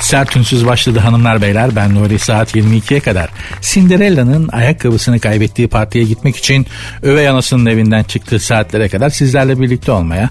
Sert ünsüz başladı hanımlar beyler. Ben Nuri saat 22'ye kadar Cinderella'nın ayakkabısını kaybettiği partiye gitmek için övey anasının evinden çıktığı saatlere kadar sizlerle birlikte olmaya,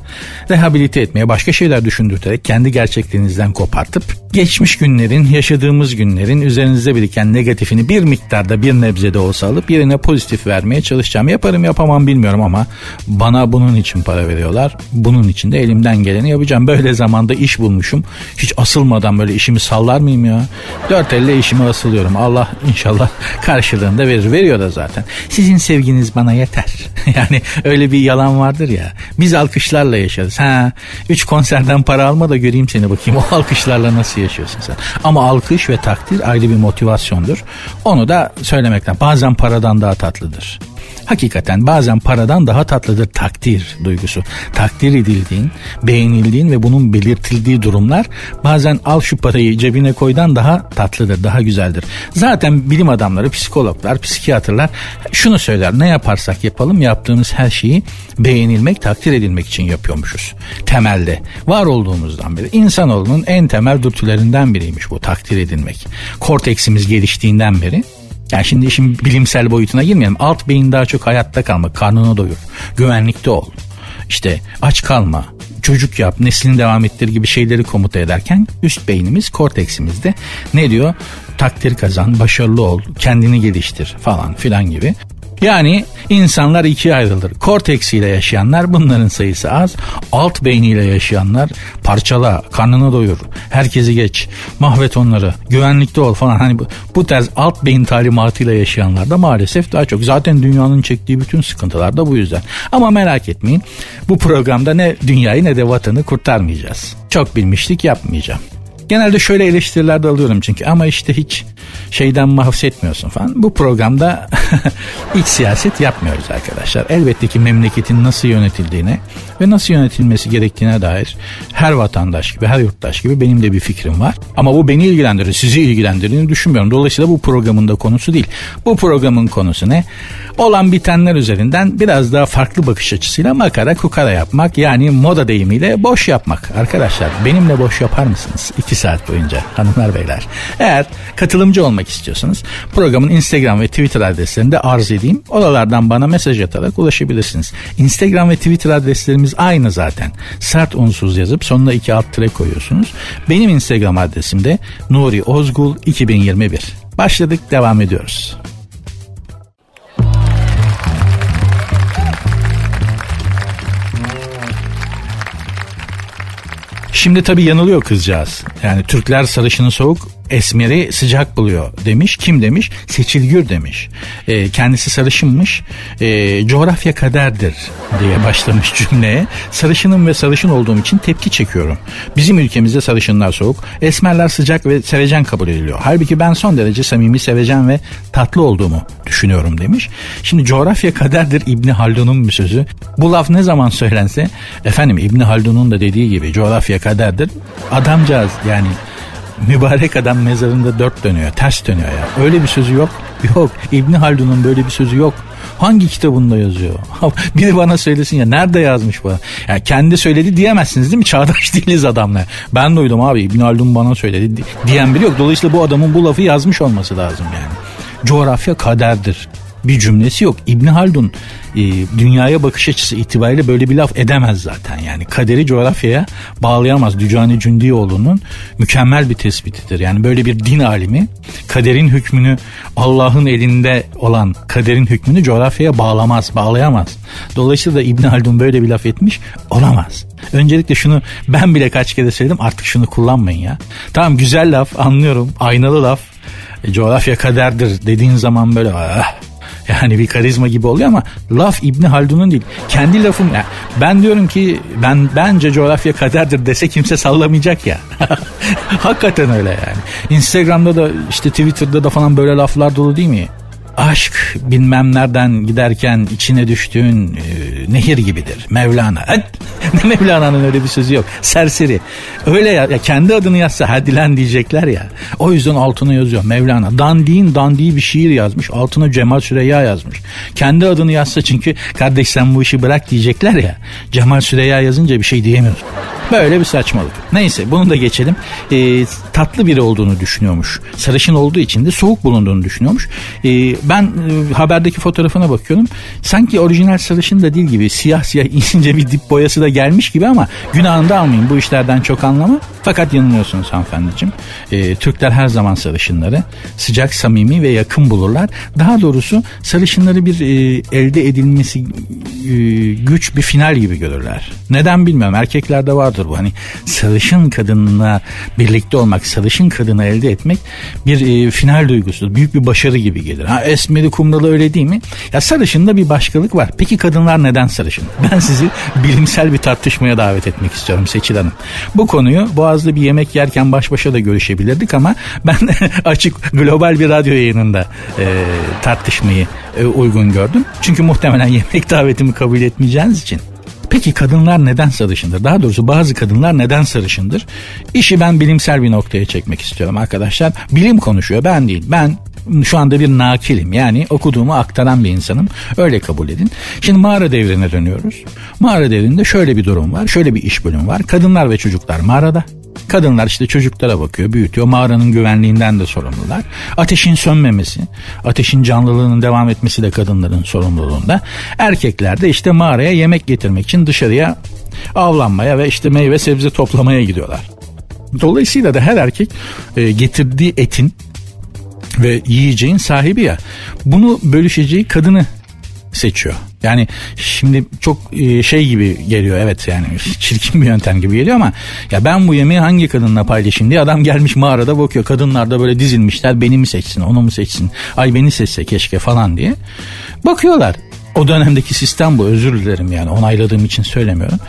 rehabilite etmeye, başka şeyler düşündürterek kendi gerçekliğinizden kopartıp geçmiş günlerin, yaşadığımız günlerin üzerinizde biriken negatifini bir miktarda bir nebzede olsa alıp yerine pozitif vermeye çalışacağım. Yaparım yapamam bilmiyorum ama bana bunun için para veriyorlar. Bunun için de elimden geleni yapacağım. Böyle zamanda iş bulmuşum. Hiç asılmadan böyle işimi sallar mıyım ya? Dört elle işime asılıyorum. Allah inşallah karşılığında verir. Veriyor da zaten. Sizin sevginiz bana yeter. yani öyle bir yalan vardır ya. Biz alkışlarla yaşarız. Ha, üç konserden para alma da göreyim seni bakayım. O alkışlarla nasıl yaşıyorsun sen? Ama alkış ve takdir ayrı bir motivasyondur. Onu da söylemekten bazen paradan daha tatlıdır. Hakikaten bazen paradan daha tatlıdır takdir duygusu. Takdir edildiğin, beğenildiğin ve bunun belirtildiği durumlar bazen al şu parayı cebine koydan daha tatlıdır, daha güzeldir. Zaten bilim adamları, psikologlar, psikiyatrlar şunu söyler. Ne yaparsak yapalım yaptığımız her şeyi beğenilmek, takdir edilmek için yapıyormuşuz. Temelde var olduğumuzdan beri insanoğlunun en temel dürtülerinden biriymiş bu takdir edilmek. Korteksimiz geliştiğinden beri yani şimdi işin bilimsel boyutuna girmeyelim. Alt beyin daha çok hayatta kalmak, karnını doyur, güvenlikte ol. İşte aç kalma, çocuk yap, neslini devam ettir gibi şeyleri komuta ederken üst beynimiz, korteksimizde ne diyor? Takdir kazan, başarılı ol, kendini geliştir falan filan gibi. Yani insanlar ikiye ayrılır. Korteks ile yaşayanlar bunların sayısı az. Alt beyniyle yaşayanlar parçala, karnını doyur, herkesi geç, mahvet onları, güvenlikte ol falan. Hani bu, bu tarz alt beyin talimatıyla yaşayanlar da maalesef daha çok. Zaten dünyanın çektiği bütün sıkıntılar da bu yüzden. Ama merak etmeyin bu programda ne dünyayı ne de vatanı kurtarmayacağız. Çok bilmişlik yapmayacağım. Genelde şöyle eleştiriler de alıyorum çünkü ama işte hiç şeyden mahvetmiyorsun falan. Bu programda iç siyaset yapmıyoruz arkadaşlar. Elbette ki memleketin nasıl yönetildiğine ve nasıl yönetilmesi gerektiğine dair her vatandaş gibi, her yurttaş gibi benim de bir fikrim var. Ama bu beni ilgilendirir, sizi ilgilendirdiğini düşünmüyorum. Dolayısıyla bu programın da konusu değil. Bu programın konusu ne? Olan bitenler üzerinden biraz daha farklı bakış açısıyla makara kukara yapmak yani moda deyimiyle boş yapmak. Arkadaşlar benimle boş yapar mısınız? İki saat boyunca hanımlar beyler. Eğer katılımcı olmak istiyorsanız programın Instagram ve Twitter adreslerinde arz edeyim. Oralardan bana mesaj atarak ulaşabilirsiniz. Instagram ve Twitter adreslerimiz aynı zaten. Sert unsuz yazıp sonuna iki alt tire koyuyorsunuz. Benim Instagram adresim de Nuri Ozgul 2021. Başladık devam ediyoruz. Şimdi tabii yanılıyor kızcağız. Yani Türkler sarışını soğuk, esmeri sıcak buluyor demiş. Kim demiş? Seçilgür demiş. E, kendisi sarışınmış. E, coğrafya kaderdir diye başlamış cümleye. Sarışınım ve sarışın olduğum için tepki çekiyorum. Bizim ülkemizde sarışınlar soğuk, esmerler sıcak ve sevecen kabul ediliyor. Halbuki ben son derece samimi, sevecen ve tatlı olduğumu düşünüyorum demiş. Şimdi coğrafya kaderdir İbni Haldun'un bir sözü. Bu laf ne zaman söylense efendim İbni Haldun'un da dediği gibi coğrafya kaderdir. Adamcağız yani mübarek adam mezarında dört dönüyor. Ters dönüyor ya. Öyle bir sözü yok. Yok. İbni Haldun'un böyle bir sözü yok. Hangi kitabında yazıyor? Biri bana söylesin ya nerede yazmış bu? Ya kendi söyledi diyemezsiniz değil mi? Çağdaş değiliz adamla. Ben duydum abi İbn Haldun bana söyledi diyen biri yok. Dolayısıyla bu adamın bu lafı yazmış olması lazım yani. Coğrafya kaderdir bir cümlesi yok. İbn Haldun e, dünyaya bakış açısı itibariyle böyle bir laf edemez zaten. Yani kaderi coğrafyaya bağlayamaz. Dücani Cündioğlu'nun mükemmel bir tespitidir. Yani böyle bir din alimi kaderin hükmünü Allah'ın elinde olan kaderin hükmünü coğrafyaya bağlamaz, bağlayamaz. Dolayısıyla İbn Haldun böyle bir laf etmiş olamaz. Öncelikle şunu ben bile kaç kere söyledim artık şunu kullanmayın ya. Tamam güzel laf anlıyorum aynalı laf e, coğrafya kaderdir dediğin zaman böyle ah, yani bir karizma gibi oluyor ama laf İbni Haldun'un değil. Kendi lafım ya. Ben diyorum ki ben bence coğrafya kaderdir dese kimse sallamayacak ya. Hakikaten öyle yani. Instagram'da da işte Twitter'da da falan böyle laflar dolu değil mi? Aşk bilmem nereden giderken içine düştüğün e, nehir gibidir. Mevlana. ne Mevlana'nın öyle bir sözü yok. Serseri. Öyle ya, ya kendi adını yazsa hadi lan diyecekler ya. O yüzden altına yazıyor Mevlana. Dandiğin dandiği bir şiir yazmış. Altına Cemal Süreyya yazmış. Kendi adını yazsa çünkü kardeş sen bu işi bırak diyecekler ya. Cemal Süreyya yazınca bir şey diyemiyoruz. Böyle bir saçmalık. Neyse bunu da geçelim. Ee, tatlı biri olduğunu düşünüyormuş. Sarışın olduğu için de soğuk bulunduğunu düşünüyormuş. Ee, ben e, haberdeki fotoğrafına bakıyorum. Sanki orijinal sarışın da değil gibi siyah siyah ince bir dip boyası da gelmiş gibi ama günahını da almayın. Bu işlerden çok anlama. Fakat yanılıyorsunuz hanımefendiciğim. Ee, Türkler her zaman sarışınları sıcak, samimi ve yakın bulurlar. Daha doğrusu sarışınları bir e, elde edilmesi e, güç bir final gibi görürler. Neden bilmiyorum. Erkeklerde vardır bu. Hani sarışın kadınla birlikte olmak, sarışın kadını elde etmek bir e, final duygusudur. Büyük bir başarı gibi gelir. Ha esmeri kumralı öyle değil mi? Ya sarışında bir başkalık var. Peki kadınlar neden sarışın? Ben sizi bilimsel bir tartışmaya davet etmek istiyorum Seçil Hanım. Bu konuyu Boğaz'da bir yemek yerken baş başa da görüşebilirdik ama ben açık global bir radyo yayınında e, tartışmayı e, uygun gördüm. Çünkü muhtemelen yemek davetimi kabul etmeyeceğiniz için. Peki kadınlar neden sarışındır? Daha doğrusu bazı kadınlar neden sarışındır? İşi ben bilimsel bir noktaya çekmek istiyorum arkadaşlar. Bilim konuşuyor ben değil. Ben şu anda bir nakilim yani okuduğumu aktaran bir insanım öyle kabul edin. Şimdi mağara devrine dönüyoruz. Mağara devrinde şöyle bir durum var şöyle bir iş bölümü var kadınlar ve çocuklar mağarada Kadınlar işte çocuklara bakıyor, büyütüyor. Mağaranın güvenliğinden de sorumlular. Ateşin sönmemesi, ateşin canlılığının devam etmesi de kadınların sorumluluğunda. Erkekler de işte mağaraya yemek getirmek için dışarıya avlanmaya ve işte meyve sebze toplamaya gidiyorlar. Dolayısıyla da her erkek e, getirdiği etin ve yiyeceğin sahibi ya. Bunu bölüşeceği kadını seçiyor. Yani şimdi çok e, şey gibi geliyor evet yani çirkin bir yöntem gibi geliyor ama ya ben bu yemeği hangi kadınla paylaşayım diye adam gelmiş mağarada bakıyor. Kadınlar da böyle dizilmişler beni mi seçsin onu mu seçsin ay beni seçse keşke falan diye. Bakıyorlar o dönemdeki sistem bu özür dilerim yani onayladığım için söylemiyorum.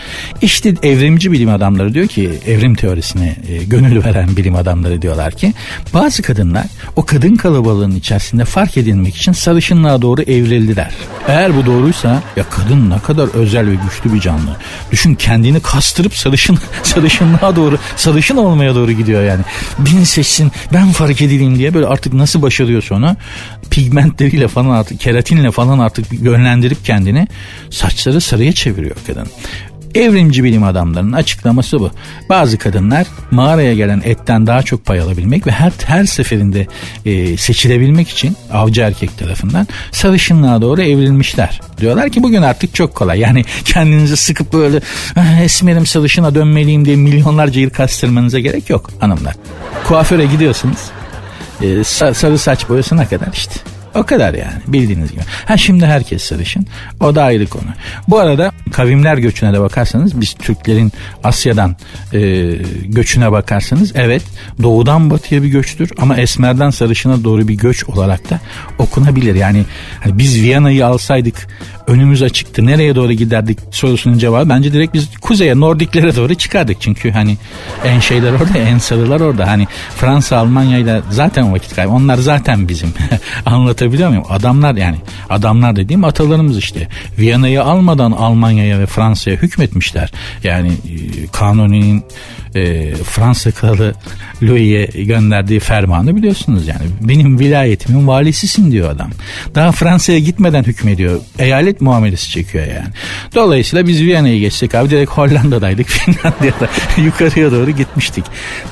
İşte evrimci bilim adamları diyor ki evrim teorisine e, gönül veren bilim adamları diyorlar ki bazı kadınlar o kadın kalabalığının içerisinde fark edilmek için sarışınlığa doğru evrildiler. Eğer bu doğruysa ya kadın ne kadar özel ve güçlü bir canlı. Düşün kendini kastırıp sarışın sarışınlığa doğru sarışın olmaya doğru gidiyor yani. Beni seçsin ben fark edileyim diye böyle artık nasıl başarıyorsa onu pigmentleriyle falan artık keratinle falan artık yönlendirip kendini saçları sarıya çeviriyor kadın. Evrimci bilim adamlarının açıklaması bu. Bazı kadınlar mağaraya gelen etten daha çok pay alabilmek ve her her seferinde e, seçilebilmek için avcı erkek tarafından sarışınlığa doğru evrilmişler. Diyorlar ki bugün artık çok kolay. Yani kendinizi sıkıp böyle ah, esmerim sarışına dönmeliyim diye milyonlarca yıl kastırmanıza gerek yok hanımlar. Kuaföre gidiyorsunuz e, sarı saç boyasına kadar işte. O kadar yani bildiğiniz gibi. Ha şimdi herkes sarışın. O da ayrı konu. Bu arada kavimler göçüne de bakarsanız biz Türklerin Asya'dan e, göçüne bakarsanız evet doğudan batıya bir göçtür ama esmerden sarışına doğru bir göç olarak da okunabilir. Yani hani biz Viyana'yı alsaydık önümüz açıktı. Nereye doğru giderdik sorusunun cevabı bence direkt biz kuzeye Nordiklere doğru çıkardık. Çünkü hani en şeyler orada en sarılar orada. Hani Fransa Almanya'yla zaten vakit kaybı. Onlar zaten bizim. Anlatabiliyor muyum? Adamlar yani adamlar dediğim atalarımız işte. Viyana'yı almadan Almanya'ya ve Fransa'ya hükmetmişler. Yani e, Kanuni'nin e, Fransa kralı Louis'e gönderdiği fermanı biliyorsunuz yani. Benim vilayetimin valisisin diyor adam. Daha Fransa'ya gitmeden hükmediyor. Eyalet muamelesi çekiyor yani. Dolayısıyla biz Viyana'yı geçtik abi direkt Hollanda'daydık Finlandiya'da yukarıya doğru gitmiştik.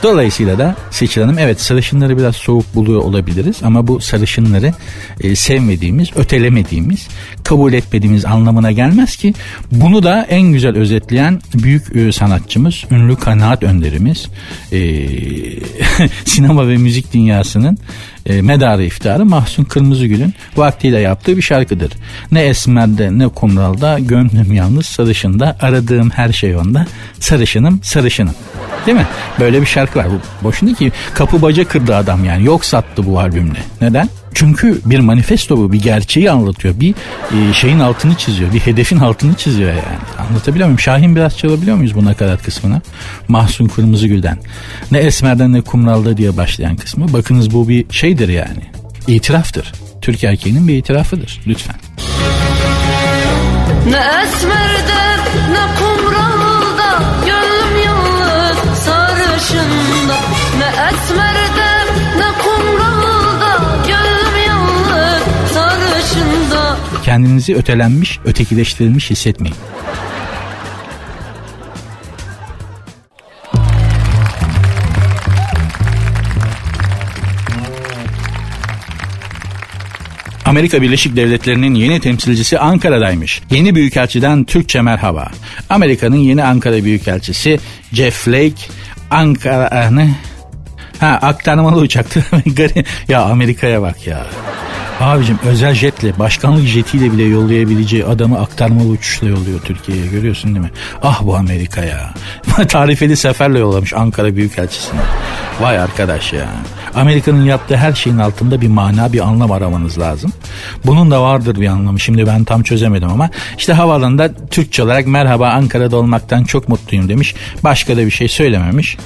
Dolayısıyla da Seçil Hanım evet sarışınları biraz soğuk buluyor olabiliriz ama bu sarışınları e, sevmediğimiz, ötelemediğimiz, kabul etmediğimiz anlamına gelmez ki bunu da en güzel özetleyen büyük e, sanatçımız, ünlü kanaat önderimiz, e, sinema ve müzik dünyasının e, medarı iftiharı Mahsun Kırmızıgül'ün vaktiyle yaptığı bir şarkıdır. Ne esmerde ne kumralda gönlüm yalnız sarışında aradığım her şey onda sarışınım sarışınım. Değil mi? Böyle bir şarkı var. Bu boşuna ki kapı baca kırdı adam yani. Yok sattı bu albümle. Neden? Çünkü bir manifesto bu. Bir gerçeği anlatıyor. Bir e, şeyin altını çiziyor. Bir hedefin altını çiziyor yani. Anlatabiliyor muyum? Şahin biraz çalabiliyor muyuz bu nakarat kısmına? Mahsun Kırmızıgül'den. Ne Esmer'den ne Kumral'da diye başlayan kısmı. Bakınız bu bir şeydir yani. İtiraftır. Türk erkeğinin bir itirafıdır. Lütfen. Ne esmerde Kendinizi ötelenmiş, ötekileştirilmiş hissetmeyin. Amerika Birleşik Devletleri'nin yeni temsilcisi Ankara'daymış. Yeni büyükelçiden Türkçe merhaba. Amerika'nın yeni Ankara büyükelçisi Jeff Flake Ankara eh? Ha aktarmalı uçaktı. ya Amerika'ya bak ya. Abicim özel jetle başkanlık jetiyle bile yollayabileceği adamı aktarmalı uçuşla yolluyor Türkiye'ye görüyorsun değil mi? Ah bu Amerika ya. Tarifeli seferle yollamış Ankara Büyükelçisi'ne. Vay arkadaş ya. Amerika'nın yaptığı her şeyin altında bir mana bir anlam aramanız lazım. Bunun da vardır bir anlamı. Şimdi ben tam çözemedim ama işte havaalanında Türkçe olarak merhaba Ankara'da olmaktan çok mutluyum demiş. Başka da bir şey söylememiş.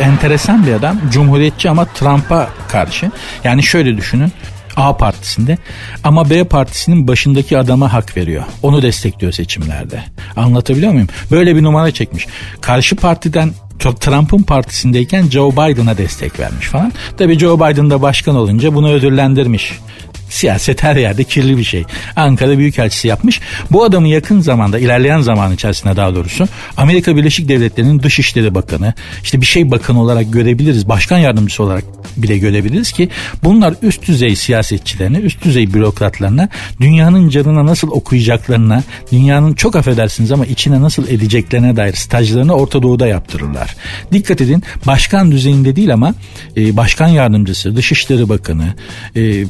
Enteresan bir adam. Cumhuriyetçi ama Trump'a karşı. Yani şöyle düşünün. A partisinde ama B partisinin başındaki adama hak veriyor. Onu destekliyor seçimlerde. Anlatabiliyor muyum? Böyle bir numara çekmiş. Karşı partiden Trump'ın partisindeyken Joe Biden'a destek vermiş falan. Tabii Joe Biden da başkan olunca bunu ödüllendirmiş. Siyaset her yerde kirli bir şey. Ankara Büyükelçisi yapmış. Bu adamı yakın zamanda ilerleyen zaman içerisinde daha doğrusu Amerika Birleşik Devletleri'nin Dışişleri Bakanı işte bir şey bakanı olarak görebiliriz. Başkan yardımcısı olarak bile görebiliriz ki bunlar üst düzey siyasetçilerine, üst düzey bürokratlarına dünyanın canına nasıl okuyacaklarına, dünyanın çok affedersiniz ama içine nasıl edeceklerine dair stajlarını Orta Doğu'da yaptırırlar. Dikkat edin başkan düzeyinde değil ama e, başkan yardımcısı, Dışişleri Bakanı, e,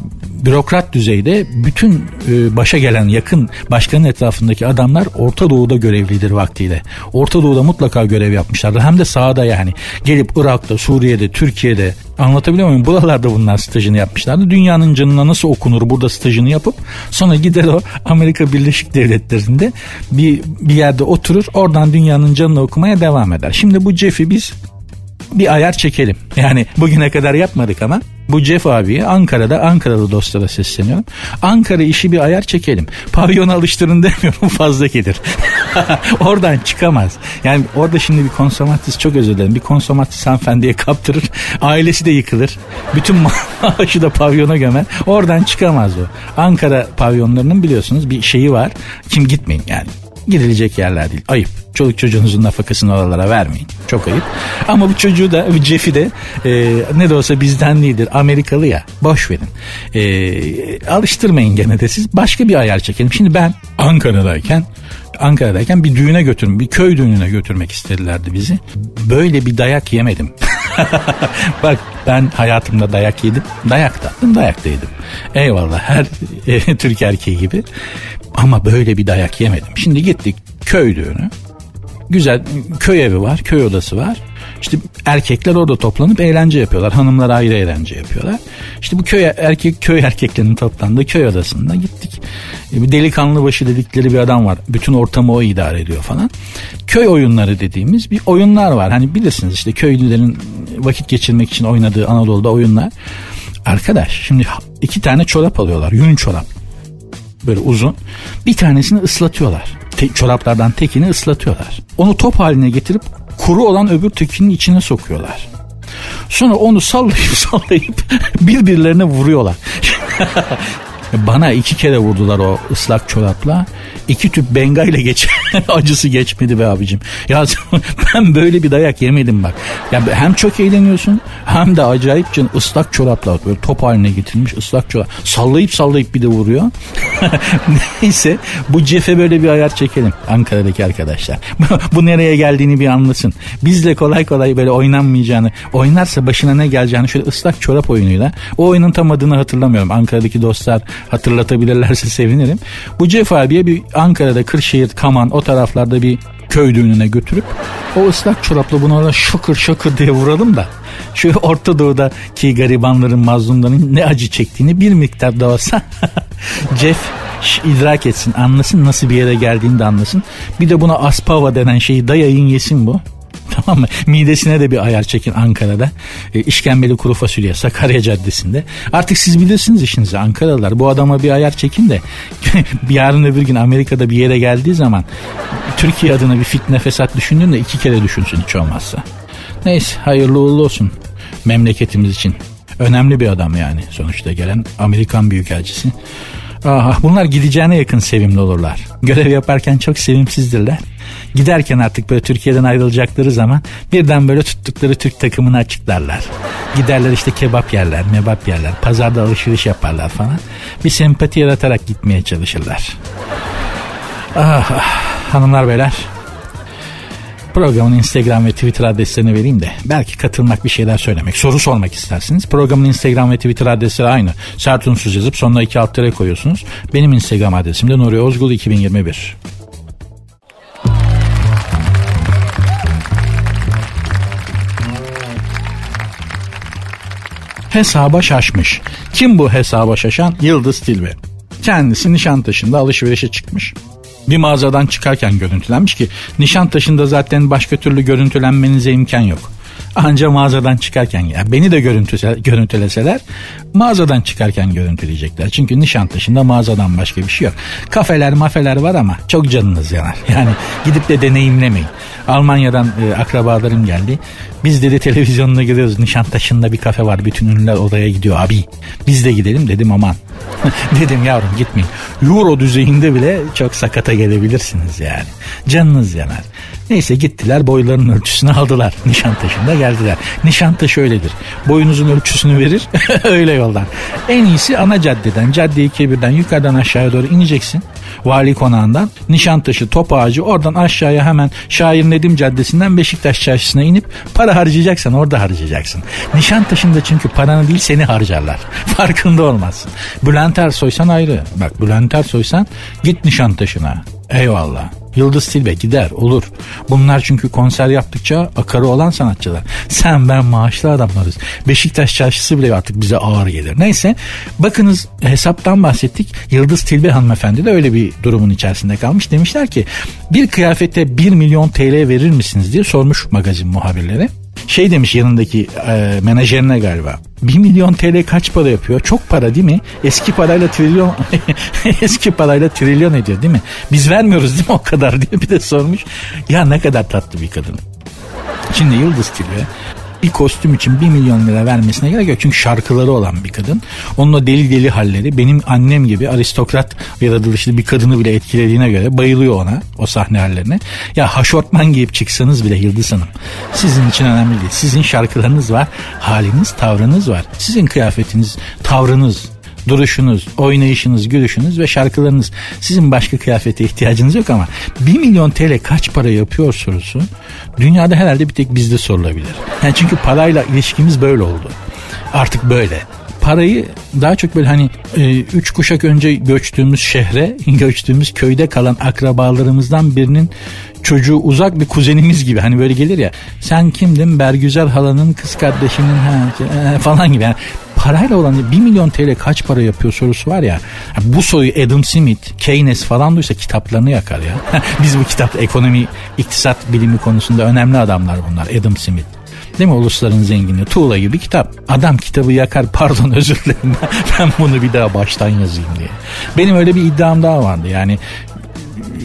bürokrat düzeyde bütün e, başa gelen yakın başkanın etrafındaki adamlar Orta Doğu'da görevlidir vaktiyle. Orta Doğu'da mutlaka görev yapmışlardır. Hem de sahada yani. Gelip Irak'ta, Suriye'de, Türkiye'de anlatabiliyor muyum? Buralarda bunlar stajını yapmışlardı. Dünyanın canına nasıl okunur burada stajını yapıp sonra gider o Amerika Birleşik Devletleri'nde bir, bir yerde oturur oradan dünyanın canını okumaya devam eder. Şimdi bu Jeff'i biz bir ayar çekelim. Yani bugüne kadar yapmadık ama bu Jeff abiye Ankara'da Ankaralı dostlara sesleniyorum. Ankara işi bir ayar çekelim. Pavyona alıştırın demiyorum fazla gelir. Oradan çıkamaz. Yani orada şimdi bir konsomatris çok özür dilerim. Bir konsomatris hanımefendiye kaptırır. Ailesi de yıkılır. Bütün maaşı da pavyona gömer. Oradan çıkamaz o. Ankara pavyonlarının biliyorsunuz bir şeyi var. Kim gitmeyin yani gidilecek yerler değil. Ayıp. Çoluk çocuğunuzun nafakasını oralara vermeyin. Çok ayıp. Ama bu çocuğu da, bu Jeff'i de e, ne de olsa bizden değildir. Amerikalı ya. Boş verin. E, alıştırmayın gene de siz. Başka bir ayar çekelim. Şimdi ben Ankara'dayken Ankara'dayken bir düğüne götürüm, bir köy düğününe götürmek istedilerdi bizi. Böyle bir dayak yemedim. Bak ben hayatımda dayak yedim. Dayak da dayak da yedim. Eyvallah her e, Türk erkeği gibi. Ama böyle bir dayak yemedim. Şimdi gittik köy düğünü. Güzel köy evi var, köy odası var. İşte erkekler orada toplanıp eğlence yapıyorlar. Hanımlar ayrı eğlence yapıyorlar. İşte bu köy erkek köy erkeklerinin toplandığı köy odasında gittik. E, bir delikanlı başı dedikleri bir adam var. Bütün ortamı o idare ediyor falan. Köy oyunları dediğimiz bir oyunlar var. Hani bilirsiniz işte köylülerin vakit geçirmek için oynadığı Anadolu'da oyunlar. Arkadaş şimdi iki tane çorap alıyorlar. Yün çorap. Böyle uzun. Bir tanesini ıslatıyorlar. Te- çoraplardan tekini ıslatıyorlar. Onu top haline getirip kuru olan öbür tekinin içine sokuyorlar. Sonra onu sallayıp sallayıp birbirlerine vuruyorlar. Bana iki kere vurdular o ıslak çorapla. İki tüp bengayla geç acısı geçmedi be abicim. Ya ben böyle bir dayak yemedim bak. Ya hem çok eğleniyorsun hem de acayip can ıslak çorapla böyle top haline getirilmiş ıslak çorap. Sallayıp sallayıp bir de vuruyor. Neyse bu cefe böyle bir ayar çekelim Ankara'daki arkadaşlar. bu nereye geldiğini bir anlasın. Bizle kolay kolay böyle oynanmayacağını, oynarsa başına ne geleceğini şöyle ıslak çorap oyunuyla. O oyunun tam adını hatırlamıyorum. Ankara'daki dostlar hatırlatabilirlerse sevinirim. Bu Jeff abiye bir Ankara'da Kırşehir, Kaman o taraflarda bir köy düğününe götürüp o ıslak çorapla bunu orada şakır şakır diye vuralım da şu Orta Doğu'daki garibanların mazlumların ne acı çektiğini bir miktar da olsa Jeff idrak etsin anlasın nasıl bir yere geldiğini de anlasın. Bir de buna aspava denen şeyi dayayın yesin bu. Tamam mı? Midesine de bir ayar çekin Ankara'da. E, işkembeli kuru fasulye Sakarya Caddesi'nde. Artık siz bilirsiniz işinizi Ankaralılar. Bu adama bir ayar çekin de yarın öbür gün Amerika'da bir yere geldiği zaman Türkiye adına bir fitne fesat düşündüğünde iki kere düşünsün hiç olmazsa. Neyse hayırlı uğurlu olsun memleketimiz için. Önemli bir adam yani sonuçta gelen Amerikan Büyükelçisi. Aha, bunlar gideceğine yakın sevimli olurlar. Görev yaparken çok sevimsizdirler. Giderken artık böyle Türkiye'den ayrılacakları zaman birden böyle tuttukları Türk takımını açıklarlar. Giderler işte kebap yerler, mebap yerler, pazarda alışveriş yaparlar falan. Bir sempati yaratarak gitmeye çalışırlar. Ah, ah, hanımlar beyler Programın Instagram ve Twitter adreslerini vereyim de belki katılmak bir şeyler söylemek, soru sormak istersiniz. Programın Instagram ve Twitter adresleri aynı. Sert unsuz yazıp sonuna iki alt koyuyorsunuz. Benim Instagram adresim de Nuri Ozgul 2021. Hesaba şaşmış. Kim bu hesaba şaşan? Yıldız Tilbe. Kendisi Nişantaşı'nda alışverişe çıkmış bir mağazadan çıkarken görüntülenmiş ki Nişantaşı'nda zaten başka türlü görüntülenmenize imkan yok. Anca mağazadan çıkarken ya beni de görüntüse, görüntüleseler mağazadan çıkarken görüntüleyecekler. Çünkü Nişantaşı'nda mağazadan başka bir şey yok. Kafeler mafeler var ama çok canınız yanar. Yani gidip de deneyimlemeyin. Almanya'dan e, akrabalarım geldi. Biz dedi televizyonuna gidiyoruz. Nişantaşı'nda bir kafe var. Bütün ünlüler odaya gidiyor abi. Biz de gidelim dedim aman. dedim yavrum gitmeyin. Euro düzeyinde bile çok sakata gelebilirsiniz yani. Canınız yanar. Neyse gittiler boylarının ölçüsünü aldılar. Nişantaşı'nda geldiler. Nişantaşı öyledir. Boyunuzun ölçüsünü verir öyle yoldan. En iyisi ana caddeden cadde kebirden yukarıdan aşağıya doğru ineceksin. Vali konağından Nişantaşı top ağacı oradan aşağıya hemen Şair Nedim Caddesi'nden Beşiktaş Çarşısı'na inip para harcayacaksan orada harcayacaksın. Nişantaşı'nda çünkü paranı değil seni harcarlar. Farkında olmazsın. Bülent Ersoy'san ayrı. Bak Bülent Ersoy'san git Nişantaşı'na. Eyvallah. Yıldız Tilbe gider olur. Bunlar çünkü konser yaptıkça akarı olan sanatçılar. Sen ben maaşlı adamlarız. Beşiktaş çarşısı bile artık bize ağır gelir. Neyse bakınız hesaptan bahsettik. Yıldız Tilbe hanımefendi de öyle bir durumun içerisinde kalmış. Demişler ki bir kıyafete 1 milyon TL verir misiniz diye sormuş magazin muhabirleri şey demiş yanındaki e, menajerine galiba. 1 milyon TL kaç para yapıyor? Çok para değil mi? Eski parayla trilyon eski parayla trilyon ediyor değil mi? Biz vermiyoruz değil mi o kadar diye bir de sormuş. Ya ne kadar tatlı bir kadın. Şimdi Yıldız Tilbe bir kostüm için 1 milyon lira vermesine gerek yok. Çünkü şarkıları olan bir kadın. Onun o deli deli halleri benim annem gibi aristokrat yaratılışlı bir kadını bile etkilediğine göre bayılıyor ona o sahne hallerine. Ya haşortman giyip çıksanız bile Yıldız Hanım sizin için önemli değil. Sizin şarkılarınız var, haliniz, tavrınız var. Sizin kıyafetiniz, tavrınız, duruşunuz, oynayışınız, gülüşünüz ve şarkılarınız. Sizin başka kıyafete ihtiyacınız yok ama 1 milyon TL kaç para yapıyor sorusu dünyada herhalde bir tek bizde sorulabilir. Yani çünkü parayla ilişkimiz böyle oldu. Artık böyle parayı daha çok böyle hani e, üç kuşak önce göçtüğümüz şehre, göçtüğümüz köyde kalan akrabalarımızdan birinin çocuğu uzak bir kuzenimiz gibi hani böyle gelir ya sen kimdin Bergüzar halanın kız kardeşinin ha, e, falan gibi yani parayla olan 1 milyon TL kaç para yapıyor sorusu var ya. Bu soruyu Adam Smith, Keynes falan duysa kitaplarını yakar ya. Biz bu kitap ekonomi, iktisat bilimi konusunda önemli adamlar bunlar. Adam Smith. Değil mi? Ulusların zenginliği. Tuğla gibi kitap. Adam kitabı yakar pardon özür dilerim ben bunu bir daha baştan yazayım diye. Benim öyle bir iddiam daha vardı. Yani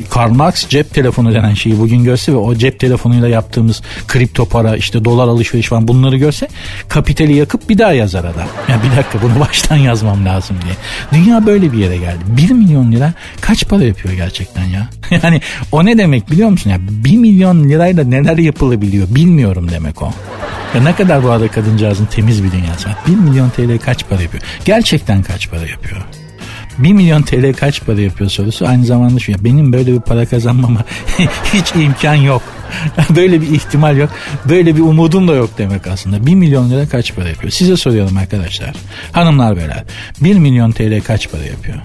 Karl cep telefonu denen şeyi bugün görse ve o cep telefonuyla yaptığımız kripto para işte dolar alışveriş falan bunları görse kapitali yakıp bir daha yazar adam. Ya bir dakika bunu baştan yazmam lazım diye. Dünya böyle bir yere geldi. 1 milyon lira kaç para yapıyor gerçekten ya? yani o ne demek biliyor musun ya? 1 milyon lirayla neler yapılabiliyor bilmiyorum demek o. Ya ne kadar bu arada kadıncağızın temiz bir dünyası var. 1 milyon TL kaç para yapıyor? Gerçekten kaç para yapıyor? 1 milyon TL kaç para yapıyor sorusu aynı zamanda şu. Benim böyle bir para kazanmama hiç imkan yok. böyle bir ihtimal yok. Böyle bir umudum da yok demek aslında. 1 milyon lira kaç para yapıyor? Size soruyorum arkadaşlar. Hanımlar beyler. 1 milyon TL kaç para yapıyor?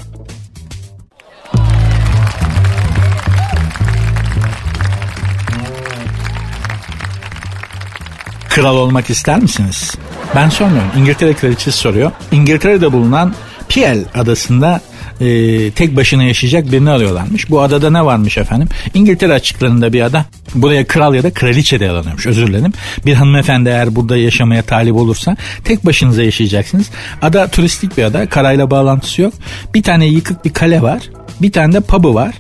Kral olmak ister misiniz? Ben sormuyorum. İngiltere kraliçesi soruyor. İngiltere'de bulunan Piel adasında e, tek başına yaşayacak birini arıyorlarmış. Bu adada ne varmış efendim? İngiltere açıklarında bir ada. Buraya kral ya da kraliçe de yalanıyormuş özür dilerim. Bir hanımefendi eğer burada yaşamaya talip olursa tek başınıza yaşayacaksınız. Ada turistik bir ada. Karayla bağlantısı yok. Bir tane yıkık bir kale var. Bir tane de pub'ı var.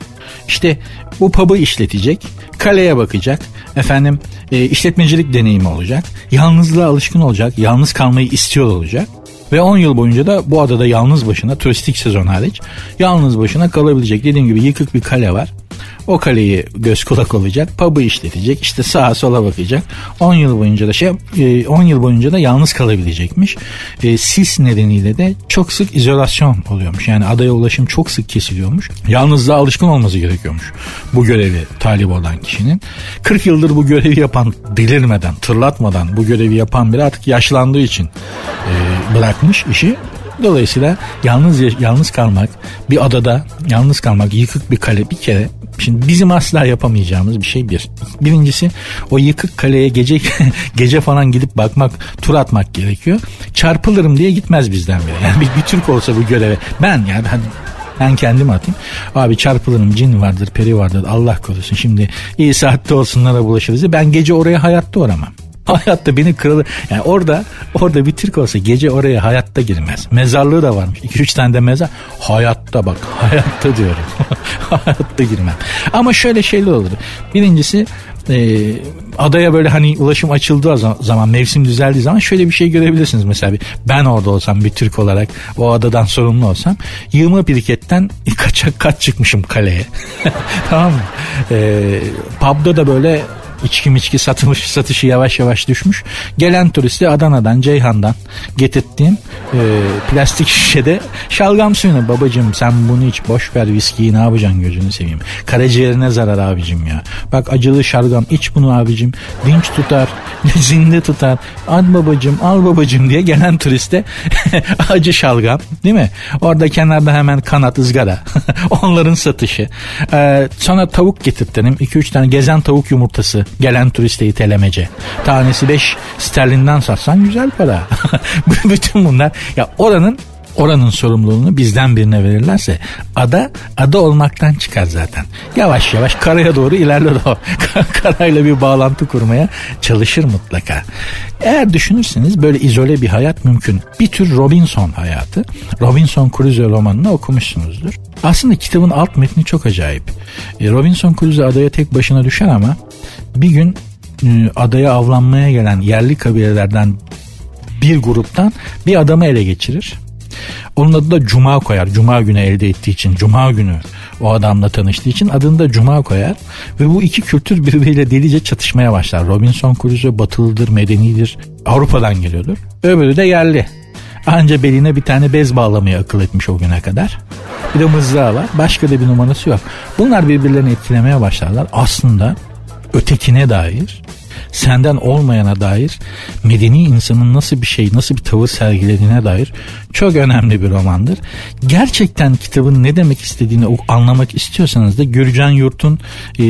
İşte bu pub'ı işletecek. Kaleye bakacak. Efendim e, işletmecilik deneyimi olacak. Yalnızlığa alışkın olacak. Yalnız kalmayı istiyor olacak. Ve 10 yıl boyunca da bu adada yalnız başına turistik sezon hariç yalnız başına kalabilecek. Dediğim gibi yıkık bir kale var. O kaleyi göz kulak olacak. Pub'ı işletecek. işte sağa sola bakacak. 10 yıl boyunca da şey 10 yıl boyunca da yalnız kalabilecekmiş. E, sis nedeniyle de çok sık izolasyon oluyormuş. Yani adaya ulaşım çok sık kesiliyormuş. Yalnızlığa alışkın olması gerekiyormuş. Bu görevi talip olan kişinin. 40 yıldır bu görevi yapan delirmeden, tırlatmadan bu görevi yapan biri artık yaşlandığı için e, bırakmış işi. Dolayısıyla yalnız yalnız kalmak, bir adada yalnız kalmak, yıkık bir kale bir kere Şimdi bizim asla yapamayacağımız bir şey bir. Birincisi o yıkık kaleye gece gece falan gidip bakmak, tur atmak gerekiyor. Çarpılırım diye gitmez bizden biri. Yani bir, bir Türk olsa bu göreve ben yani hadi ben kendim atayım. Abi çarpılırım cin vardır peri vardır Allah korusun. Şimdi iyi saatte olsunlara bulaşırız. Ben gece oraya hayatta uğramam. Hayatta beni kralı yani orada orada bir Türk olsa gece oraya hayatta girmez. Mezarlığı da varmış. 2-3 tane de mezar. Hayatta bak hayatta diyorum. hayatta girmem. Ama şöyle şeyler olur. Birincisi e, adaya böyle hani ulaşım açıldığı zaman mevsim düzeldiği zaman şöyle bir şey görebilirsiniz mesela bir, ben orada olsam bir Türk olarak o adadan sorumlu olsam yığma biriketten kaçak kaç çıkmışım kaleye tamam mı e, pub'da da böyle içki miçki satılmış satışı yavaş yavaş düşmüş. Gelen turisti Adana'dan, Ceyhan'dan getirttiğim e, plastik şişede şalgam suyunu babacım sen bunu hiç boş ver viskiyi ne yapacaksın gözünü seveyim. Karaciğerine zarar abicim ya. Bak acılı şalgam iç bunu abicim. Dinç tutar, zinde tutar. Al babacım, al babacım diye gelen turiste acı şalgam değil mi? Orada kenarda hemen kanat ızgara. Onların satışı. Ee, sonra tavuk getirttim. 2-3 tane gezen tavuk yumurtası Gelen turiste itelemece. Tanesi 5 sterlinden satsan güzel para. Bütün bunlar ya oranın oranın sorumluluğunu bizden birine verirlerse ada ada olmaktan çıkar zaten. Yavaş yavaş karaya doğru ilerler o. Karayla bir bağlantı kurmaya çalışır mutlaka. Eğer düşünürseniz böyle izole bir hayat mümkün. Bir tür Robinson hayatı. Robinson Crusoe romanını okumuşsunuzdur. Aslında kitabın alt metni çok acayip. E, Robinson Crusoe adaya tek başına düşer ama bir gün e, adaya avlanmaya gelen yerli kabilelerden bir gruptan bir adamı ele geçirir. Onun adı da Cuma koyar. Cuma günü elde ettiği için. Cuma günü o adamla tanıştığı için adını da Cuma koyar. Ve bu iki kültür birbiriyle delice çatışmaya başlar. Robinson Crusoe batılıdır, medenidir. Avrupa'dan geliyordur. Öbürü de yerli. Anca beline bir tane bez bağlamayı akıl etmiş o güne kadar. Bir de mızrağı var. Başka da bir numarası yok. Bunlar birbirlerini etkilemeye başlarlar. Aslında ötekine dair senden olmayana dair medeni insanın nasıl bir şey, nasıl bir tavır sergilediğine dair çok önemli bir romandır. Gerçekten kitabın ne demek istediğini anlamak istiyorsanız da Gürcan Yurt'un e,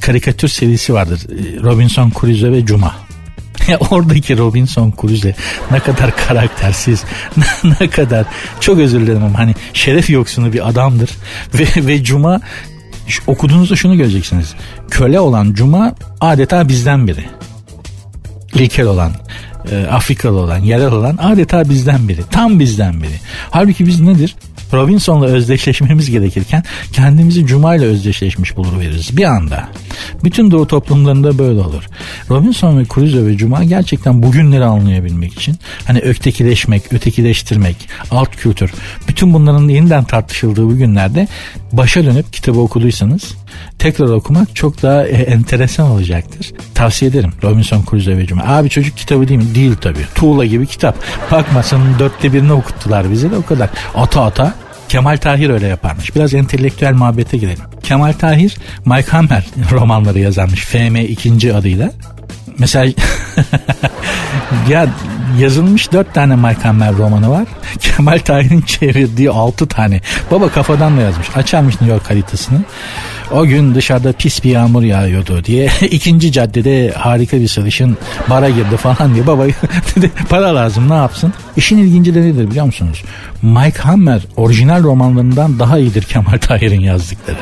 karikatür serisi vardır. E, Robinson Crusoe ve Cuma. oradaki Robinson Crusoe ne kadar karaktersiz, ne kadar çok özür dilerim ama hani şeref yoksunu bir adamdır ve, ve Cuma okuduğunuzda şunu göreceksiniz. Köle olan Cuma adeta bizden biri. İlkel olan, e, Afrikalı olan, yerel olan adeta bizden biri. Tam bizden biri. Halbuki biz nedir? Robinson'la özdeşleşmemiz gerekirken kendimizi Cuma ile özdeşleşmiş bulurveririz bir anda. Bütün doğu toplumlarında böyle olur. Robinson ve Crusoe ve Cuma gerçekten bugünleri anlayabilmek için hani ötekileşmek, ötekileştirmek, alt kültür bütün bunların yeniden tartışıldığı bu günlerde başa dönüp kitabı okuduysanız tekrar okumak çok daha e, enteresan olacaktır. Tavsiye ederim Robinson Crusoe ve. Abi çocuk kitabı değil mi? Değil tabii. Tuğla gibi kitap. Bakma senin dörtte birini okuttular bize de o kadar. Ata ata Kemal Tahir öyle yaparmış. Biraz entelektüel muhabbete girelim. Kemal Tahir Mike Hammer romanları yazarmış. FM ikinci adıyla. Mesela ya yazılmış dört tane Mike Hammer romanı var. Kemal Tahir'in çevirdiği altı tane. Baba kafadan da yazmış. Açarmış New York haritasını. O gün dışarıda pis bir yağmur yağıyordu diye ikinci caddede harika bir sarışın bara girdi falan diye baba dedi para lazım ne yapsın? İşin ilginci de nedir biliyor musunuz? Mike Hammer orijinal romanlarından daha iyidir Kemal Tahir'in yazdıkları.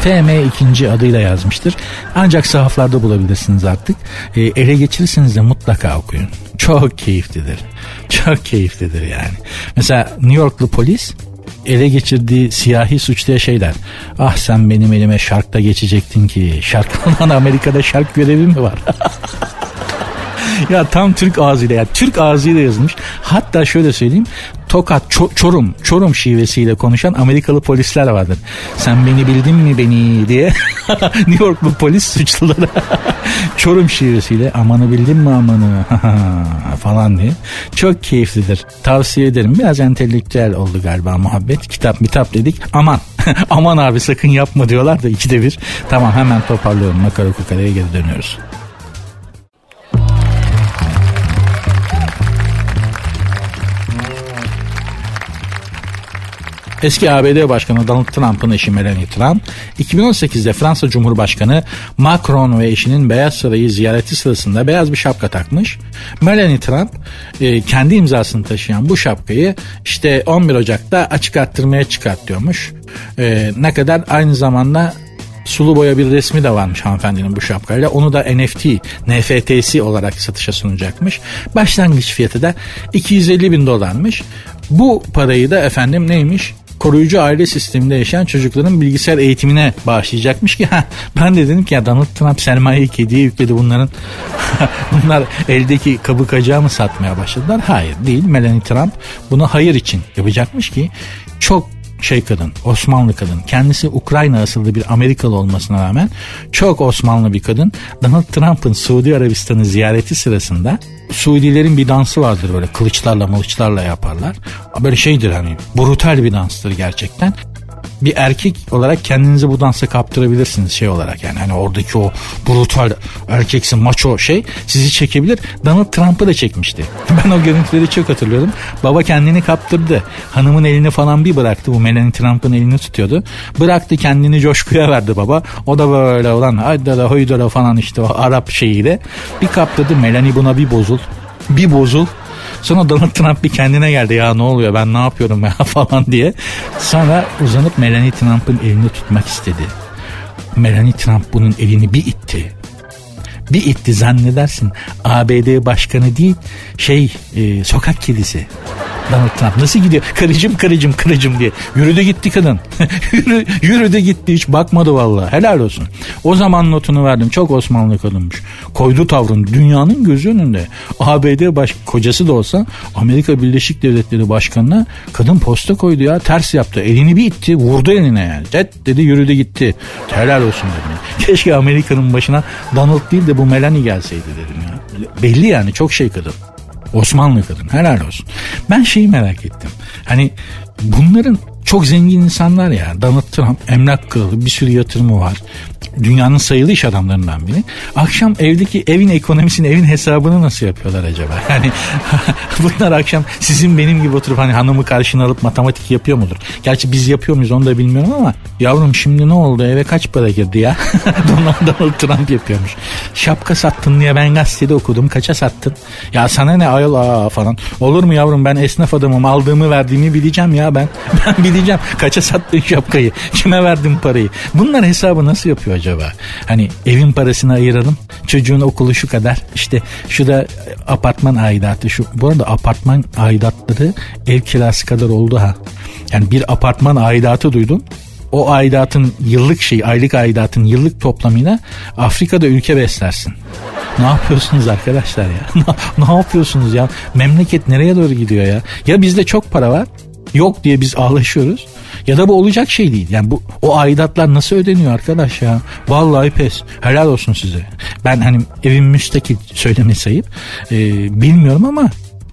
FM ikinci adıyla yazmıştır. Ancak sahaflarda bulabilirsiniz artık. E, ele geçirirseniz de mutlaka okuyun. Çok keyiflidir. Çok keyiflidir yani. Mesela New Yorklu polis ele geçirdiği siyahi suçluya şey der. Ah sen benim elime şarkta geçecektin ki. Şark olan Amerika'da şark görevi mi var? ya tam Türk ağzıyla ya Türk ağzıyla yazılmış. Hatta şöyle söyleyeyim. Tokat, Ço- Çorum, Çorum şivesiyle konuşan Amerikalı polisler vardır. Sen beni bildin mi beni diye New Yorklu polis suçlulara Çorum şivesiyle amanı bildin mi amanı falan diye. Çok keyiflidir. Tavsiye ederim. Biraz entelektüel oldu galiba muhabbet. Kitap mitap dedik. Aman aman abi sakın yapma diyorlar da ikide bir. Tamam hemen toparlıyorum. Makara kukaraya geri dönüyoruz. Eski ABD Başkanı Donald Trump'ın eşi Melania Trump, 2018'de Fransa Cumhurbaşkanı Macron ve eşinin Beyaz Sarayı ziyareti sırasında beyaz bir şapka takmış. Melania Trump e, kendi imzasını taşıyan bu şapkayı işte 11 Ocak'ta açık arttırmaya çıkartıyormuş. E, ne kadar aynı zamanda sulu boya bir resmi de varmış hanımefendinin bu şapkayla. Onu da NFT, NFT'si olarak satışa sunacakmış. Başlangıç fiyatı da 250 bin dolarmış. Bu parayı da efendim neymiş? Koruyucu aile sisteminde yaşayan çocukların bilgisayar eğitimine bağışlayacakmış ki ha, ben de dedim ki ya Donald Trump sermayeyi kediye yükledi bunların bunlar eldeki kabı kacağı mı satmaya başladılar? Hayır değil Melanie Trump bunu hayır için yapacakmış ki çok şey kadın, Osmanlı kadın. Kendisi Ukrayna asıllı bir Amerikalı olmasına rağmen çok Osmanlı bir kadın. Donald Trump'ın Suudi Arabistan'ı ziyareti sırasında Suudilerin bir dansı vardır böyle kılıçlarla mılıçlarla yaparlar. Böyle şeydir hani brutal bir danstır gerçekten bir erkek olarak kendinizi bu dansa kaptırabilirsiniz şey olarak yani hani oradaki o brutal erkeksin maço şey sizi çekebilir. Donald Trump'ı da çekmişti. Ben o görüntüleri çok hatırlıyorum. Baba kendini kaptırdı. Hanımın elini falan bir bıraktı. Bu Melanie Trump'ın elini tutuyordu. Bıraktı kendini coşkuya verdi baba. O da böyle olan haydala hoydala falan işte o Arap şeyiyle bir kaptırdı. Melanie buna bir bozul. Bir bozul. Sonra Donald Trump bir kendine geldi ya ne oluyor ben ne yapıyorum ya falan diye. Sonra uzanıp Melanie Trump'ın elini tutmak istedi. Melanie Trump bunun elini bir itti. Bir itti zannedersin ABD başkanı değil şey e, sokak kedisi. Donald Trump nasıl gidiyor? Karıcım karıcım karıcım diye. Yürüdü gitti kadın. Yürü, yürüdü gitti hiç bakmadı vallahi. Helal olsun. O zaman notunu verdim. Çok Osmanlı kadınmış. Koydu tavrın dünyanın gözü önünde. ABD baş, kocası da olsa Amerika Birleşik Devletleri Başkanı'na kadın posta koydu ya. Ters yaptı. Elini bir itti. Vurdu eline yani. Cet dedi yürüdü gitti. Helal olsun dedim. Keşke Amerika'nın başına Donald değil de bu Melanie gelseydi dedim ya. Belli yani çok şey kadın. Osmanlı kadın helal olsun. Ben şeyi merak ettim. Hani bunların çok zengin insanlar ya. Donald Trump emlak kralı bir sürü yatırımı var. Dünyanın sayılı iş adamlarından biri. Akşam evdeki evin ekonomisini, evin hesabını nasıl yapıyorlar acaba? Yani bunlar akşam sizin benim gibi oturup hani hanımı karşına alıp matematik yapıyor mudur? Gerçi biz yapıyor muyuz onu da bilmiyorum ama yavrum şimdi ne oldu eve kaç para girdi ya? Donald, Trump yapıyormuş. Şapka sattın diye ben gazetede okudum. Kaça sattın? Ya sana ne ayol aa falan. Olur mu yavrum ben esnaf adamım aldığımı verdiğimi bileceğim ya ben. Ben bileceğim kaça sattın şapkayı. Kime verdin parayı. Bunlar hesabı nasıl yapıyor acaba? Hani evin parasını ayıralım. Çocuğun okulu şu kadar. İşte şu da apartman aidatı. Şu, bu arada apartman aidatları ev kirası kadar oldu ha. Yani bir apartman aidatı duydum. O aidatın yıllık şey, aylık aidatın yıllık toplamıyla Afrika'da ülke beslersin. Ne yapıyorsunuz arkadaşlar ya? ne yapıyorsunuz ya? Memleket nereye doğru gidiyor ya? Ya bizde çok para var yok diye biz ağlaşıyoruz. Ya da bu olacak şey değil. Yani bu o aidatlar nasıl ödeniyor arkadaş ya? Vallahi pes. Helal olsun size. Ben hani evim müstakil söyleme sayıp e, bilmiyorum ama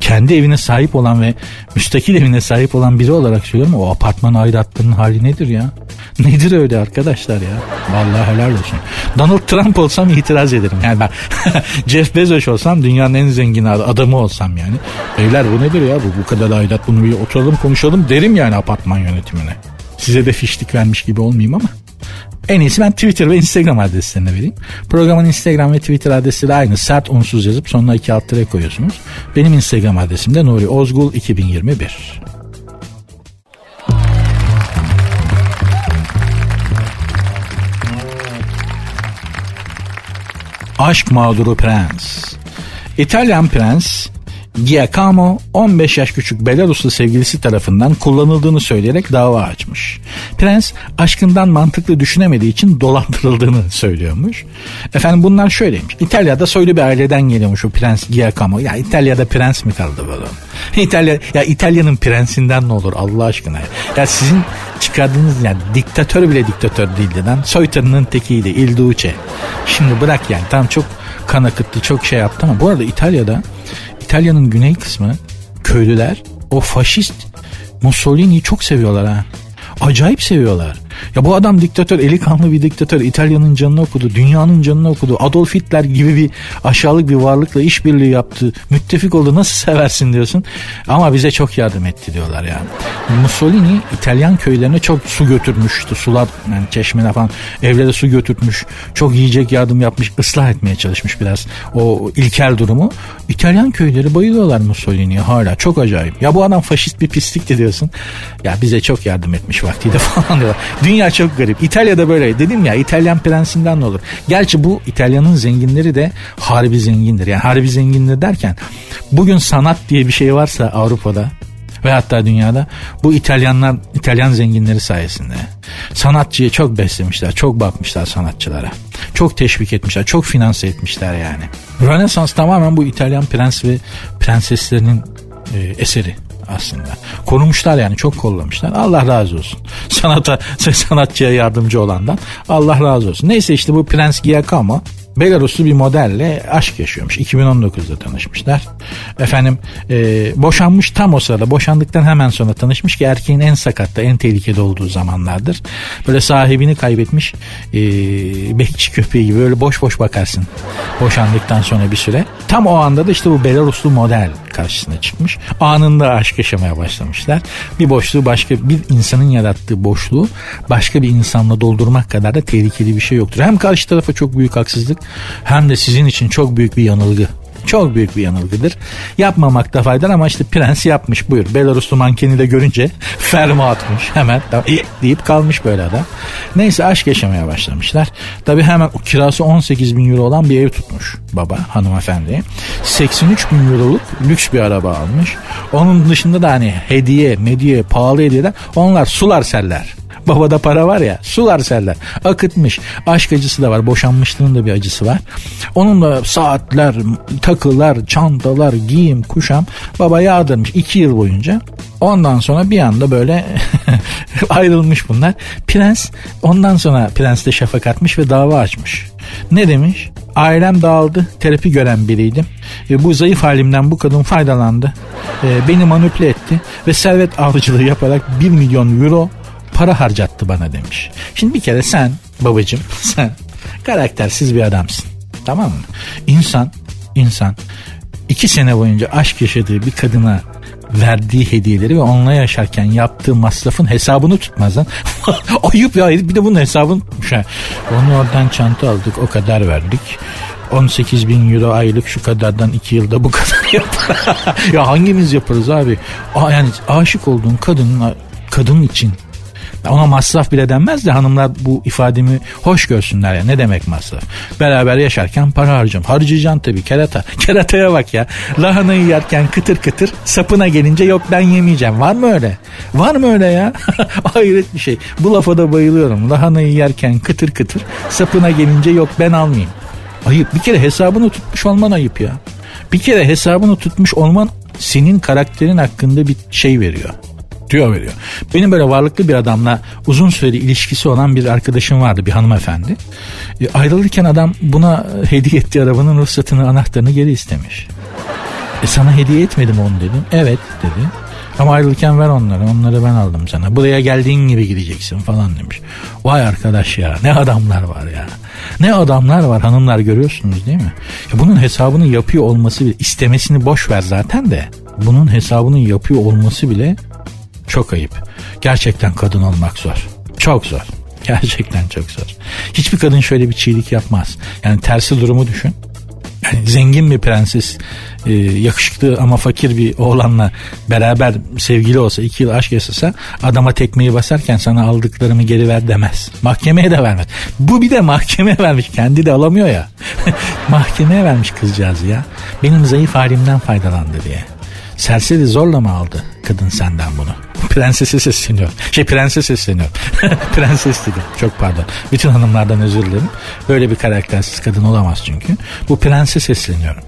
kendi evine sahip olan ve müstakil evine sahip olan biri olarak söylüyorum o apartman aidatlarının hali nedir ya? Nedir öyle arkadaşlar ya? Vallahi helal olsun. Donald Trump olsam itiraz ederim. Yani ben Jeff Bezos olsam dünyanın en zengin adamı olsam yani. Beyler bu nedir ya? Bu, bu kadar aidat bunu bir oturalım konuşalım derim yani apartman yönetimine. Size de fişlik vermiş gibi olmayayım ama. En iyisi ben Twitter ve Instagram adreslerini vereyim. Programın Instagram ve Twitter adresi de aynı. Sert unsuz yazıp sonuna iki alt tere koyuyorsunuz. Benim Instagram adresim de Nuri Ozgul 2021. Aşk mağduru prens. İtalyan prens Giacomo 15 yaş küçük Belaruslu sevgilisi tarafından kullanıldığını söyleyerek dava açmış. Prens aşkından mantıklı düşünemediği için dolandırıldığını söylüyormuş. Efendim bunlar şöyleymiş. İtalya'da soylu bir aileden geliyormuş o prens Giacomo. Ya İtalya'da prens mi kaldı böyle? İtalya ya İtalya'nın prensinden ne olur Allah aşkına ya. Ya sizin çıkardığınız yani diktatör bile diktatör değildi lan. Soytarının tekiydi Il Duce. Şimdi bırak yani tam çok kan akıttı çok şey yaptı ama bu arada İtalya'da İtalya'nın güney kısmı köylüler o faşist Mussolini'yi çok seviyorlar ha. Acayip seviyorlar. Ya bu adam diktatör, eli kanlı bir diktatör. İtalya'nın canını okudu, dünyanın canını okudu. Adolf Hitler gibi bir aşağılık bir varlıkla işbirliği yaptı. Müttefik oldu nasıl seversin diyorsun. Ama bize çok yardım etti diyorlar yani. Mussolini İtalyan köylerine çok su götürmüştü. Sular yani çeşmene falan evlere su götürmüş. Çok yiyecek yardım yapmış. ıslah etmeye çalışmış biraz o ilkel durumu. İtalyan köyleri bayılıyorlar Mussolini'ye hala. Çok acayip. Ya bu adam faşist bir pislik diyorsun. Ya bize çok yardım etmiş vaktiyle falan diyorlar. Dünya çok garip. İtalya'da böyle. Dedim ya İtalyan prensinden ne olur. Gerçi bu İtalya'nın zenginleri de harbi zengindir. Yani harbi zengindir derken bugün sanat diye bir şey varsa Avrupa'da ve hatta dünyada bu İtalyanlar İtalyan zenginleri sayesinde sanatçıyı çok beslemişler, çok bakmışlar sanatçılara. Çok teşvik etmişler, çok finanse etmişler yani. Rönesans tamamen bu İtalyan prens ve prenseslerinin e, eseri aslında. Korumuşlar yani çok kollamışlar. Allah razı olsun. Sanata, sanatçıya yardımcı olandan Allah razı olsun. Neyse işte bu Prens Giacomo Belaruslu bir modelle aşk yaşıyormuş. 2019'da tanışmışlar. Efendim e, boşanmış tam o sırada. Boşandıktan hemen sonra tanışmış ki erkeğin en sakatta, en tehlikede olduğu zamanlardır. Böyle sahibini kaybetmiş e, bekçi köpeği gibi böyle boş boş bakarsın. Boşandıktan sonra bir süre. Tam o anda da işte bu Belaruslu model karşısına çıkmış. Anında aşk yaşamaya başlamışlar. Bir boşluğu başka bir insanın yarattığı boşluğu başka bir insanla doldurmak kadar da tehlikeli bir şey yoktur. Hem karşı tarafa çok büyük haksızlık hem de sizin için çok büyük bir yanılgı. Çok büyük bir yanılgıdır. Yapmamakta faydalı ama işte prens yapmış buyur. Belaruslu mankeni de görünce ferma atmış hemen deyip kalmış böyle adam. Neyse aşk yaşamaya başlamışlar. Tabi hemen kirası 18 bin euro olan bir ev tutmuş baba hanımefendi. 83 bin euroluk lüks bir araba almış. Onun dışında da hani hediye, mediye, pahalı hediyeler onlar sular seller. Babada para var ya sular seller. Akıtmış. Aşk acısı da var. Boşanmışlığın da bir acısı var. Onun da saatler, takılar, çantalar, giyim, kuşam baba yağdırmış iki yıl boyunca. Ondan sonra bir anda böyle ayrılmış bunlar. Prens ondan sonra prens de şafak atmış ve dava açmış. Ne demiş? Ailem dağıldı. Terapi gören biriydim. E, bu zayıf halimden bu kadın faydalandı. E, beni manipüle etti ve servet avcılığı yaparak 1 milyon euro para harcattı bana demiş. Şimdi bir kere sen babacım sen karaktersiz bir adamsın. Tamam mı? İnsan, insan iki sene boyunca aşk yaşadığı bir kadına verdiği hediyeleri ve onunla yaşarken yaptığı masrafın hesabını tutmaz lan. Ayıp ya bir de bunun hesabını tutmuş. Ha. Onu oradan çanta aldık o kadar verdik. 18 bin euro aylık şu kadardan 2 yılda bu kadar yapar. ya hangimiz yaparız abi? Aa, yani aşık olduğun kadının kadın için ona masraf bile denmez de hanımlar bu ifademi hoş görsünler ya. Ne demek masraf? Beraber yaşarken para harcam. Harcayacaksın tabii kerata. Kerataya bak ya. Lahanayı yerken kıtır kıtır sapına gelince yok ben yemeyeceğim. Var mı öyle? Var mı öyle ya? Hayret bir şey. Bu lafa da bayılıyorum. Lahanayı yerken kıtır kıtır sapına gelince yok ben almayayım. Ayıp. Bir kere hesabını tutmuş olman ayıp ya. Bir kere hesabını tutmuş olman senin karakterin hakkında bir şey veriyor tüyo veriyor. Benim böyle varlıklı bir adamla uzun süreli ilişkisi olan bir arkadaşım vardı bir hanımefendi. E, ayrılırken adam buna hediye ettiği arabanın ruhsatını anahtarını geri istemiş. E sana hediye etmedim onu dedim. Evet dedi. Ama ayrılırken ver onları. Onları ben aldım sana. Buraya geldiğin gibi gideceksin falan demiş. Vay arkadaş ya ne adamlar var ya. Ne adamlar var hanımlar görüyorsunuz değil mi? Ya bunun hesabını yapıyor olması bile istemesini boş ver zaten de. Bunun hesabını yapıyor olması bile çok ayıp. Gerçekten kadın olmak zor. Çok zor. Gerçekten çok zor. Hiçbir kadın şöyle bir çiğlik yapmaz. Yani tersi durumu düşün. Yani zengin bir prenses e, yakışıklı ama fakir bir oğlanla beraber sevgili olsa iki yıl aşk yaşasa adama tekmeyi basarken sana aldıklarımı geri ver demez. Mahkemeye de vermez. Bu bir de mahkemeye vermiş kendi de alamıyor ya. mahkemeye vermiş kızcağız ya. Benim zayıf halimden faydalandı diye. Serseri zorla mı aldı kadın senden bunu? Prensese sesleniyor. Şey prenses sesleniyor. Prenses dedim. Çok pardon. Bütün hanımlardan özür dilerim. Böyle bir karaktersiz kadın olamaz çünkü. Bu prenses sesleniyorum.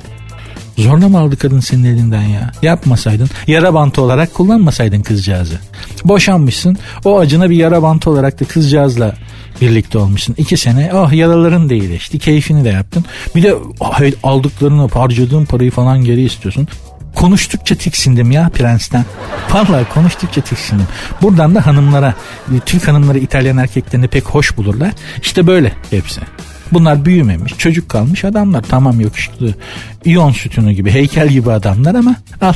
Zorla mı aldı kadın senin elinden ya? Yapmasaydın. Yara bantı olarak kullanmasaydın kızcağızı. Boşanmışsın. O acına bir yara bantı olarak da kızcağızla birlikte olmuşsun. İki sene oh yaraların da iyileşti. Keyfini de yaptın. Bir de ah, aldıklarını harcadığın parayı falan geri istiyorsun. Konuştukça tiksindim ya prensten. Vallahi konuştukça tiksindim. Buradan da hanımlara, Türk hanımları İtalyan erkeklerini pek hoş bulurlar. İşte böyle hepsi. Bunlar büyümemiş, çocuk kalmış adamlar. Tamam yakışıklı, iyon sütunu gibi, heykel gibi adamlar ama al.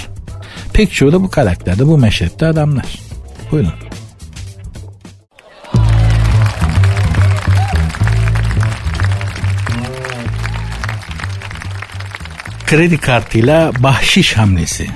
Pek çoğu da bu karakterde, bu meşrepte adamlar. Buyurun. Kredi kartıyla bahşiş hamlesi.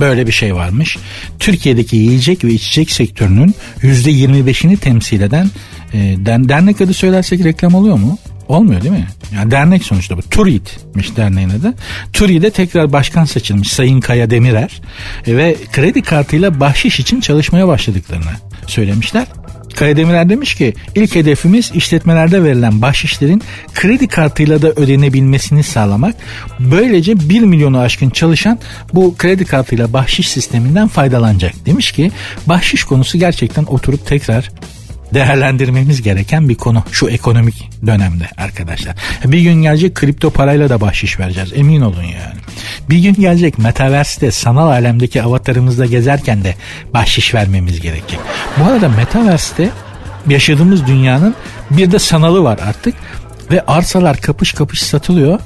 Böyle bir şey varmış. Türkiye'deki yiyecek ve içecek sektörünün %25'ini temsil eden e, dernek adı söylersek reklam oluyor mu? Olmuyor değil mi? Yani dernek sonuçta bu. TÜRİT'miş derneğin adı. TÜRİ'de tekrar başkan seçilmiş Sayın Kaya Demirer e, ve kredi kartıyla bahşiş için çalışmaya başladıklarını söylemişler. Kaya Demirer demiş ki ilk hedefimiz işletmelerde verilen bahşişlerin kredi kartıyla da ödenebilmesini sağlamak. Böylece 1 milyonu aşkın çalışan bu kredi kartıyla bahşiş sisteminden faydalanacak. Demiş ki bahşiş konusu gerçekten oturup tekrar değerlendirmemiz gereken bir konu şu ekonomik dönemde arkadaşlar. Bir gün gelecek kripto parayla da bahşiş vereceğiz emin olun yani. Bir gün gelecek metaverse'de sanal alemdeki avatarımızda gezerken de bahşiş vermemiz gerekecek. Bu arada metaverse'de yaşadığımız dünyanın bir de sanalı var artık ve arsalar kapış kapış satılıyor.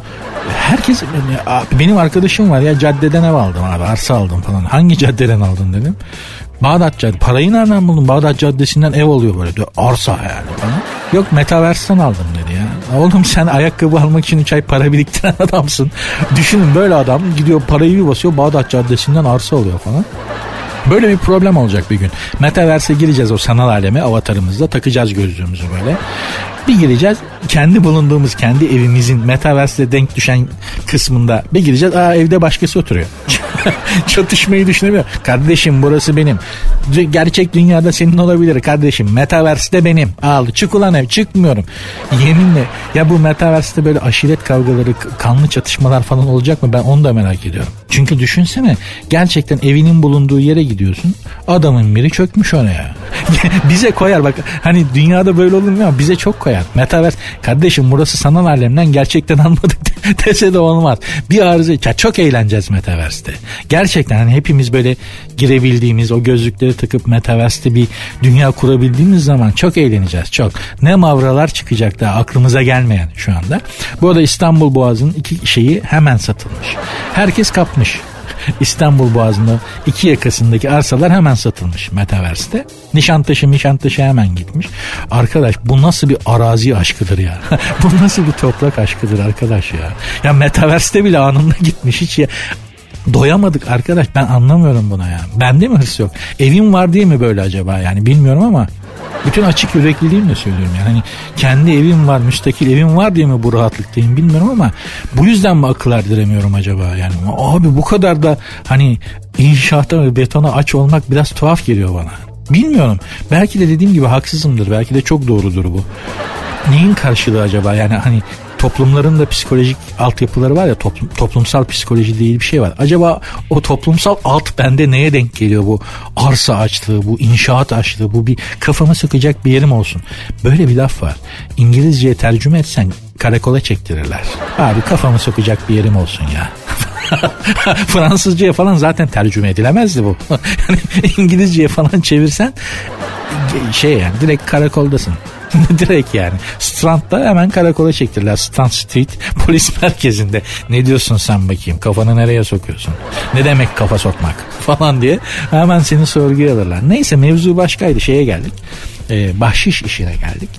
Herkes benim arkadaşım var ya caddeden ev aldım abi arsa aldım falan. Hangi caddeden aldın dedim. Bağdat Caddesi. Parayı nereden buldun? Bağdat Caddesi'nden ev oluyor böyle. Diyor. Arsa yani falan. Yok Metaverse'den aldım dedi ya. Oğlum sen ayakkabı almak için 3 ay para biriktiren adamsın. Düşünün böyle adam gidiyor parayı bir basıyor Bağdat Caddesi'nden arsa alıyor falan. Böyle bir problem olacak bir gün. Metaverse'e gireceğiz o sanal aleme avatarımızla takacağız gözlüğümüzü böyle. Bir gireceğiz kendi bulunduğumuz kendi evimizin Metaverse'de denk düşen kısmında bir gireceğiz. Aa evde başkası oturuyor. Çatışmayı düşünemiyor. Kardeşim burası benim. Gerçek dünyada senin olabilir kardeşim. Metaverse'de benim. Al çık ulan ev çıkmıyorum. Yeminle ya bu Metaverse'de böyle aşiret kavgaları kanlı çatışmalar falan olacak mı ben onu da merak ediyorum. Çünkü düşünsene gerçekten evinin bulunduğu yere gidiyorsun. Adamın biri çökmüş oraya. bize koyar bak hani dünyada böyle olur mu bize çok koyar. Metaverse kardeşim burası sanal alemden gerçekten almadık dese de olmaz. Bir arıza çok eğleneceğiz Metaverse'de. Gerçekten hani hepimiz böyle girebildiğimiz o gözlükleri takıp Metaverse'de bir dünya kurabildiğimiz zaman çok eğleneceğiz çok. Ne mavralar çıkacak da aklımıza gelmeyen şu anda. Bu arada İstanbul Boğazı'nın iki şeyi hemen satılmış. Herkes kapmış. İstanbul Boğazı'nda iki yakasındaki arsalar hemen satılmış Metaverse'de. Nişantaşı Nişantaşı hemen gitmiş. Arkadaş bu nasıl bir arazi aşkıdır ya. bu nasıl bir toprak aşkıdır arkadaş ya. Ya Metaverse'de bile anında gitmiş hiç ya. Doyamadık arkadaş ben anlamıyorum buna ya. Bende mi hırs yok? Evim var diye mi böyle acaba yani bilmiyorum ama bütün açık yürekliliğimle söylüyorum yani. Hani kendi evim var, müstakil evim var diye mi bu rahatlıktayım bilmiyorum ama bu yüzden mi akıl erdiremiyorum acaba yani. Abi bu kadar da hani inşaata ve betona aç olmak biraz tuhaf geliyor bana. Bilmiyorum. Belki de dediğim gibi haksızımdır. Belki de çok doğrudur bu. Neyin karşılığı acaba? Yani hani toplumların da psikolojik altyapıları var ya toplum, toplumsal psikoloji değil bir şey var. Acaba o toplumsal alt bende neye denk geliyor bu arsa açlığı, bu inşaat açlığı, bu bir kafama sıkacak bir yerim olsun. Böyle bir laf var. İngilizceye tercüme etsen karakola çektirirler. Abi kafamı sokacak bir yerim olsun ya. Fransızcaya falan zaten tercüme edilemezdi bu. İngilizceye falan çevirsen şey yani direkt karakoldasın. Direkt yani. Strand'da hemen karakola çektirdiler. Strand Street polis merkezinde. Ne diyorsun sen bakayım? Kafanı nereye sokuyorsun? Ne demek kafa sokmak? Falan diye hemen seni sorguya alırlar. Neyse mevzu başkaydı. Şeye geldik. E, bahşiş işine geldik.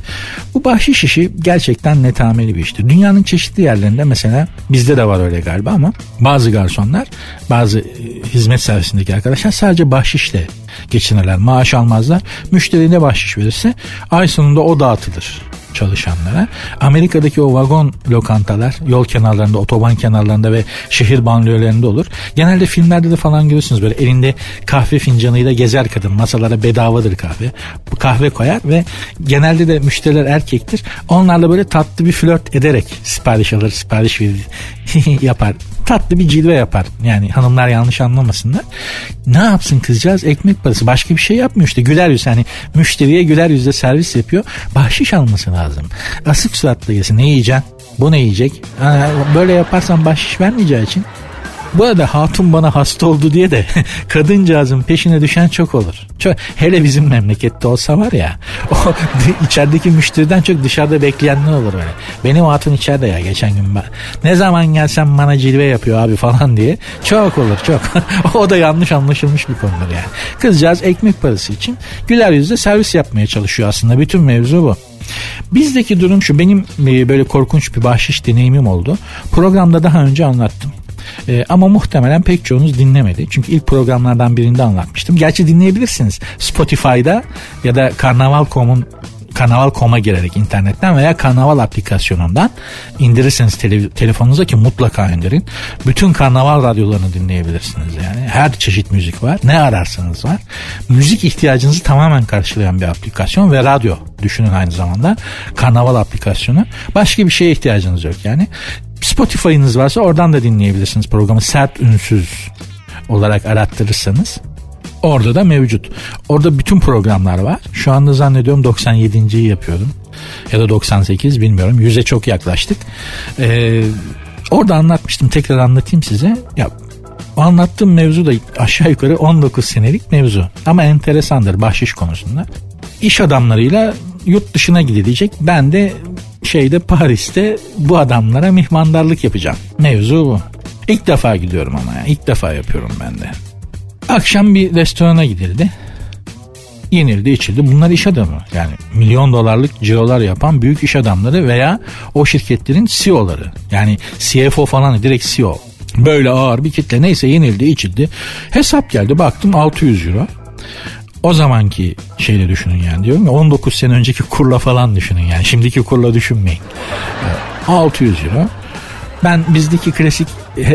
Bu bahşiş işi gerçekten netameli bir işti. Dünyanın çeşitli yerlerinde mesela bizde de var öyle galiba ama bazı garsonlar bazı e, hizmet servisindeki arkadaşlar sadece bahşişle geçinirler. Maaş almazlar. Müşteri ne bahşiş verirse ay sonunda o dağıtılır çalışanlara. Amerika'daki o vagon lokantalar yol kenarlarında, otoban kenarlarında ve şehir banliyölerinde olur. Genelde filmlerde de falan görürsünüz böyle elinde kahve fincanıyla gezer kadın. Masalara bedavadır kahve. Bu kahve koyar ve genelde de müşteriler erkektir. Onlarla böyle tatlı bir flört ederek sipariş alır, sipariş verir, yapar. Tatlı bir cilve yapar. Yani hanımlar yanlış anlamasınlar. Ne yapsın kızcağız? Ekmek parası. Başka bir şey yapmıyor işte. Güler yüz. Hani müşteriye güler yüzle servis yapıyor. Bahşiş alması lazım. Asık suratla gelsin. Ne yiyeceksin? Bu ne yiyecek? Böyle yaparsan bahşiş vermeyeceği için bu arada hatun bana hasta oldu diye de kadıncağızın peşine düşen çok olur. Çok, hele bizim memlekette olsa var ya o içerideki müşteriden çok dışarıda bekleyenler olur öyle. Benim hatun içeride ya geçen gün ben. Ne zaman gelsem bana cilve yapıyor abi falan diye. Çok olur çok. o da yanlış anlaşılmış bir konudur yani. Kızcağız ekmek parası için güler yüzle servis yapmaya çalışıyor aslında. Bütün mevzu bu. Bizdeki durum şu benim e, böyle korkunç bir bahşiş deneyimim oldu. Programda daha önce anlattım. E, ama muhtemelen pek çoğunuz dinlemedi. Çünkü ilk programlardan birinde anlatmıştım. Gerçi dinleyebilirsiniz. Spotify'da ya da Karnaval.com'un Karnaval.com'a girerek internetten veya Karnaval aplikasyonundan indirirseniz tele, telefonunuza ki mutlaka indirin. Bütün Karnaval radyolarını dinleyebilirsiniz yani. Her çeşit müzik var. Ne ararsanız var. Müzik ihtiyacınızı tamamen karşılayan bir aplikasyon ve radyo düşünün aynı zamanda. Karnaval aplikasyonu. Başka bir şeye ihtiyacınız yok yani. Spotify'ınız varsa oradan da dinleyebilirsiniz programı sert ünsüz olarak arattırırsanız. Orada da mevcut. Orada bütün programlar var. Şu anda zannediyorum 97.yi yapıyorum. Ya da 98 bilmiyorum. Yüze çok yaklaştık. Ee, orada anlatmıştım. Tekrar anlatayım size. Ya anlattığım mevzu da aşağı yukarı 19 senelik mevzu. Ama enteresandır bahşiş konusunda. İş adamlarıyla yurt dışına gidilecek. Ben de şeyde Paris'te bu adamlara mihmandarlık yapacağım. Mevzu bu. İlk defa gidiyorum ama ya. İlk defa yapıyorum ben de. Akşam bir restorana gidildi. Yenildi içildi. Bunlar iş adamı. Yani milyon dolarlık cirolar yapan büyük iş adamları veya o şirketlerin CEO'ları. Yani CFO falan direkt CEO. Böyle ağır bir kitle neyse yenildi içildi. Hesap geldi baktım 600 euro. O zamanki şeyle düşünün yani diyorum ya 19 sene önceki kurla falan düşünün yani şimdiki kurla düşünmeyin. 600 euro. Ben bizdeki klasik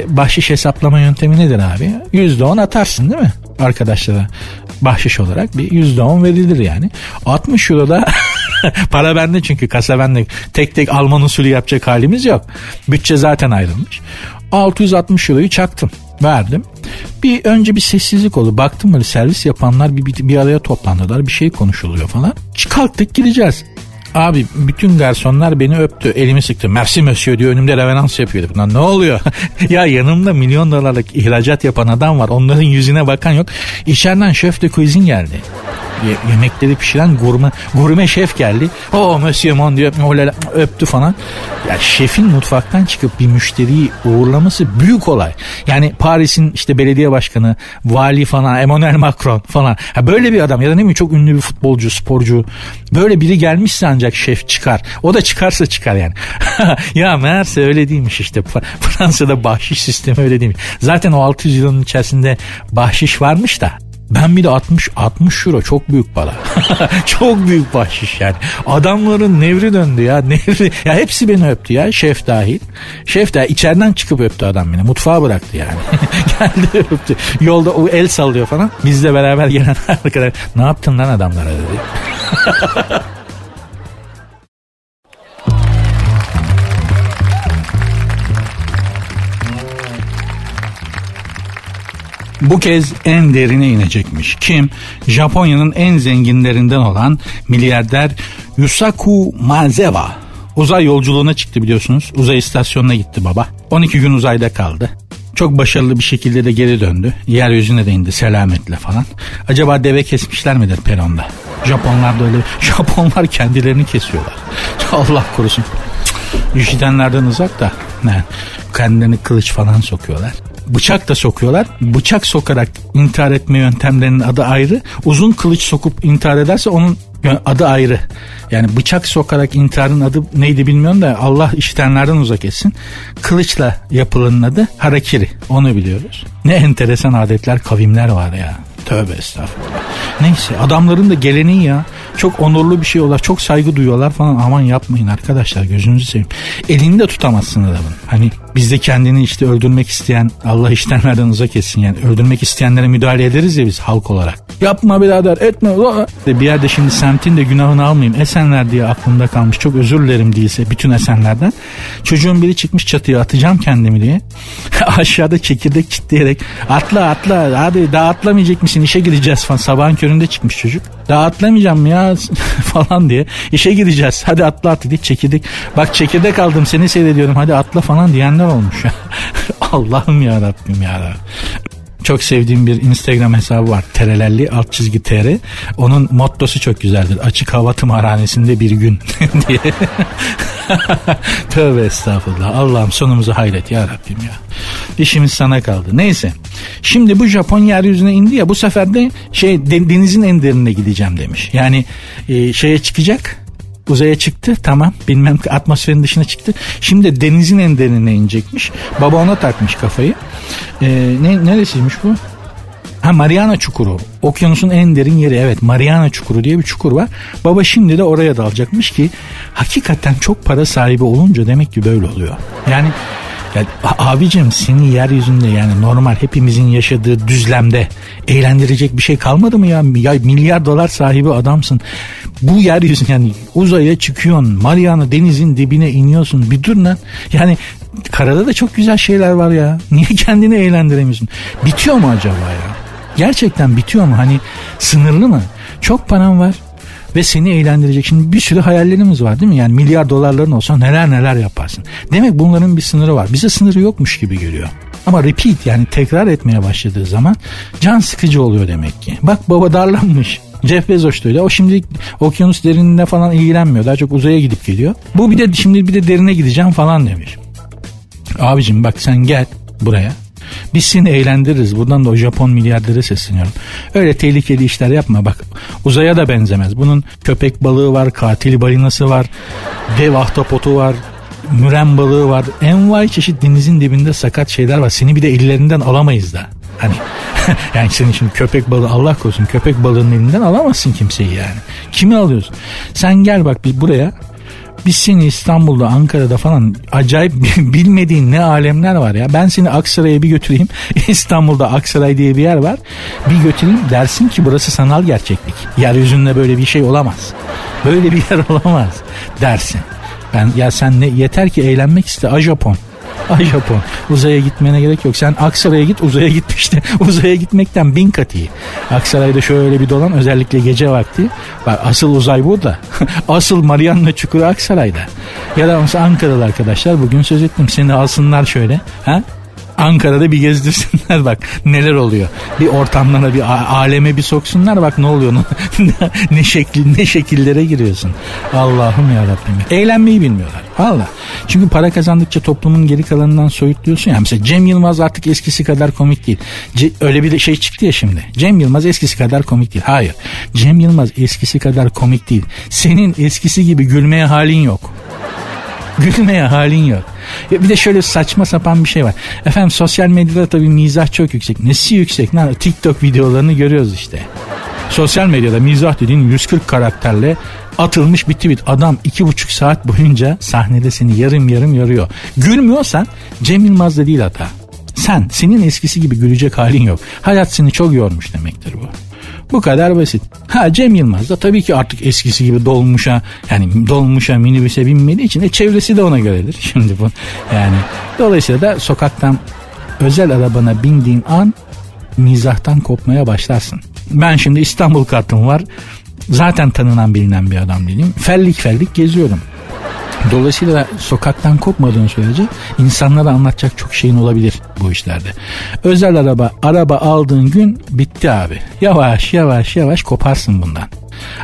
bahşiş hesaplama yöntemi nedir abi? %10 atarsın değil mi? Arkadaşlara bahşiş olarak bir %10 verilir yani. 60 euro da para bende çünkü kasa bende tek tek Alman usulü yapacak halimiz yok. Bütçe zaten ayrılmış. 660 euroyu çaktım verdim. Bir önce bir sessizlik oldu. Baktım böyle servis yapanlar bir, bir, bir araya toplandılar. Bir şey konuşuluyor falan. Kalktık gideceğiz. Abi bütün garsonlar beni öptü. Elimi sıktı. Merci monsieur diyor. Önümde reverans yapıyordu. Lan ne oluyor? ya yanımda milyon dolarlık ihracat yapan adam var. Onların yüzüne bakan yok. İçeriden şef de cuisine geldi. Ye- yemekleri pişiren gurme, gurme şef geldi. O monsieur mon diyor. Olala, öptü falan. Ya şefin mutfaktan çıkıp bir müşteriyi uğurlaması büyük olay. Yani Paris'in işte belediye başkanı, vali falan, Emmanuel Macron falan. Ha böyle bir adam ya da ne mi çok ünlü bir futbolcu, sporcu. Böyle biri gelmişse ancak şef çıkar. O da çıkarsa çıkar yani. ya meğerse öyle değilmiş işte. Fransa'da bahşiş sistemi öyle değilmiş. Zaten o 600 yılın içerisinde bahşiş varmış da ben bir de 60 60 euro çok büyük para. çok büyük bahşiş yani. Adamların nevri döndü ya. Nevri. Ya hepsi beni öptü ya. Şef dahil. Şef de içeriden çıkıp öptü adam beni. Mutfağa bıraktı yani. Geldi öptü. Yolda o el sallıyor falan. Bizle beraber gelen arkadaşlar ne yaptın lan adamlara dedi. Bu kez en derine inecekmiş. Kim? Japonya'nın en zenginlerinden olan milyarder Yusaku Maezawa. Uzay yolculuğuna çıktı biliyorsunuz. Uzay istasyonuna gitti baba. 12 gün uzayda kaldı. Çok başarılı bir şekilde de geri döndü. Yeryüzüne de indi selametle falan. Acaba deve kesmişler midir peronda? Japonlar da öyle. Japonlar kendilerini kesiyorlar. Allah korusun. Üşütenlerden uzak da. Ne? Kendilerini kılıç falan sokuyorlar bıçak da sokuyorlar. Bıçak sokarak intihar etme yöntemlerinin adı ayrı. Uzun kılıç sokup intihar ederse onun adı ayrı. Yani bıçak sokarak intiharın adı neydi bilmiyorum da Allah iştenlerden uzak etsin. Kılıçla yapılanın adı harakiri. Onu biliyoruz. Ne enteresan adetler, kavimler var ya. Tövbe estağfurullah. Neyse adamların da geleneği ya. Çok onurlu bir şey olarak çok saygı duyuyorlar falan. Aman yapmayın arkadaşlar gözünüzü seveyim. Elini de tutamazsın adamın. Hani bizde kendini işte öldürmek isteyen Allah iştenlerden uzak etsin yani. Öldürmek isteyenlere müdahale ederiz ya biz halk olarak. Yapma birader etme. Bir yerde şimdi semtin de günahını almayayım. Esenler diye aklımda kalmış. Çok özür dilerim değilse bütün Esenlerden. Çocuğun biri çıkmış çatıya atacağım kendimi diye. Aşağıda çekirdek kitleyerek atla atla hadi daha atlamayacak mısın işe gideceğiz falan. Sabahın köründe çıkmış çocuk. Daha atlamayacağım ya falan diye. İşe gideceğiz hadi atla atla diye çekirdek. Bak çekirdek aldım seni seyrediyorum hadi atla falan diyenler olmuş. Allah'ım ya Rabbim ya. Çok sevdiğim bir Instagram hesabı var. Terelelli alt çizgi tr. Onun mottosu çok güzeldir. Açık hava tımarhanesinde bir gün diye. Tövbe estağfurullah. Allah'ım sonumuzu hayret ya Rabbim ya. İşimiz sana kaldı. Neyse. Şimdi bu Japon yeryüzüne indi ya bu sefer de şey denizin en derinine gideceğim demiş. Yani e, şeye çıkacak uzaya çıktı tamam bilmem atmosferin dışına çıktı. Şimdi denizin en derinine inecekmiş. Baba ona takmış kafayı. Ee, ne, neresiymiş bu? Ha Mariana Çukuru. Okyanusun en derin yeri evet Mariana Çukuru diye bir çukur var. Baba şimdi de oraya dalacakmış ki hakikaten çok para sahibi olunca demek ki böyle oluyor. Yani ya, abicim seni yeryüzünde yani normal hepimizin yaşadığı düzlemde eğlendirecek bir şey kalmadı mı ya? Ya milyar dolar sahibi adamsın. Bu yeryüzü yani uzaya çıkıyorsun. Mariana denizin dibine iniyorsun. Bir dur lan. Yani karada da çok güzel şeyler var ya. Niye kendini eğlendiremiyorsun? Bitiyor mu acaba ya? Gerçekten bitiyor mu? Hani sınırlı mı? Çok param var ve seni eğlendirecek. Şimdi bir sürü hayallerimiz var değil mi? Yani milyar dolarların olsa neler neler yaparsın. Demek bunların bir sınırı var. Bize sınırı yokmuş gibi geliyor. Ama repeat yani tekrar etmeye başladığı zaman can sıkıcı oluyor demek ki. Bak baba darlanmış. Jeff Bezos da öyle. O şimdi okyanus derinliğine falan ilgilenmiyor. Daha çok uzaya gidip geliyor. Bu bir de şimdi bir de derine gideceğim falan demiş. Abicim bak sen gel buraya. Biz seni eğlendiririz. Buradan da o Japon milyardere sesleniyorum. Öyle tehlikeli işler yapma bak. Uzaya da benzemez. Bunun köpek balığı var, katil balinası var, dev ahtapotu var, müren balığı var. Envai çeşit denizin dibinde sakat şeyler var. Seni bir de ellerinden alamayız da. Hani yani senin şimdi köpek balığı Allah korusun köpek balığının elinden alamazsın kimseyi yani. Kimi alıyorsun? Sen gel bak bir buraya biz seni İstanbul'da, Ankara'da falan acayip bilmediğin ne alemler var ya. Ben seni Aksaray'a bir götüreyim. İstanbul'da Aksaray diye bir yer var. Bir götüreyim dersin ki burası sanal gerçeklik. Yeryüzünde böyle bir şey olamaz. Böyle bir yer olamaz dersin. Ben ya sen ne yeter ki eğlenmek iste a Japon. Ay Japon uzaya gitmene gerek yok. Sen Aksaray'a git uzaya git işte. uzaya gitmekten bin kat iyi. Aksaray'da şöyle bir dolan özellikle gece vakti. Bak asıl uzay burada. asıl Mariana Çukuru Aksaray'da. Ya da mesela Ankaralı arkadaşlar bugün söz ettim. Seni alsınlar şöyle. Ha? Ankara'da bir gezdirsinler bak neler oluyor. Bir ortamlara bir aleme bir soksunlar bak ne oluyor. ne şekil ne şekillere giriyorsun. Allah'ım ya Rabbim. Eğlenmeyi bilmiyorlar. Valla. Çünkü para kazandıkça toplumun geri kalanından soyutluyorsun ya. Mesela Cem Yılmaz artık eskisi kadar komik değil. Ce, öyle bir şey çıktı ya şimdi. Cem Yılmaz eskisi kadar komik değil. Hayır. Cem Yılmaz eskisi kadar komik değil. Senin eskisi gibi gülmeye halin yok. Gülmeye halin yok. Bir de şöyle saçma sapan bir şey var. Efendim sosyal medyada tabii mizah çok yüksek. Nesi yüksek? Ne? TikTok videolarını görüyoruz işte. Sosyal medyada mizah dediğin 140 karakterle atılmış bir tweet. Adam iki buçuk saat boyunca sahnede seni yarım yarım yoruyor. Gülmüyorsan Cem Yılmaz'da değil hata. Sen, senin eskisi gibi gülecek halin yok. Hayat seni çok yormuş demektir bu. Bu kadar basit. Ha Cem Yılmaz da tabii ki artık eskisi gibi dolmuşa yani dolmuşa minibüse binmediği için e, çevresi de ona göredir. Şimdi bu yani dolayısıyla da sokaktan özel arabana bindiğin an mizahtan kopmaya başlarsın. Ben şimdi İstanbul kartım var. Zaten tanınan bilinen bir adam değilim. Fellik fellik geziyorum. Dolayısıyla sokaktan kopmadığın sürece insanlara anlatacak çok şeyin olabilir bu işlerde. Özel araba, araba aldığın gün bitti abi. Yavaş yavaş yavaş koparsın bundan.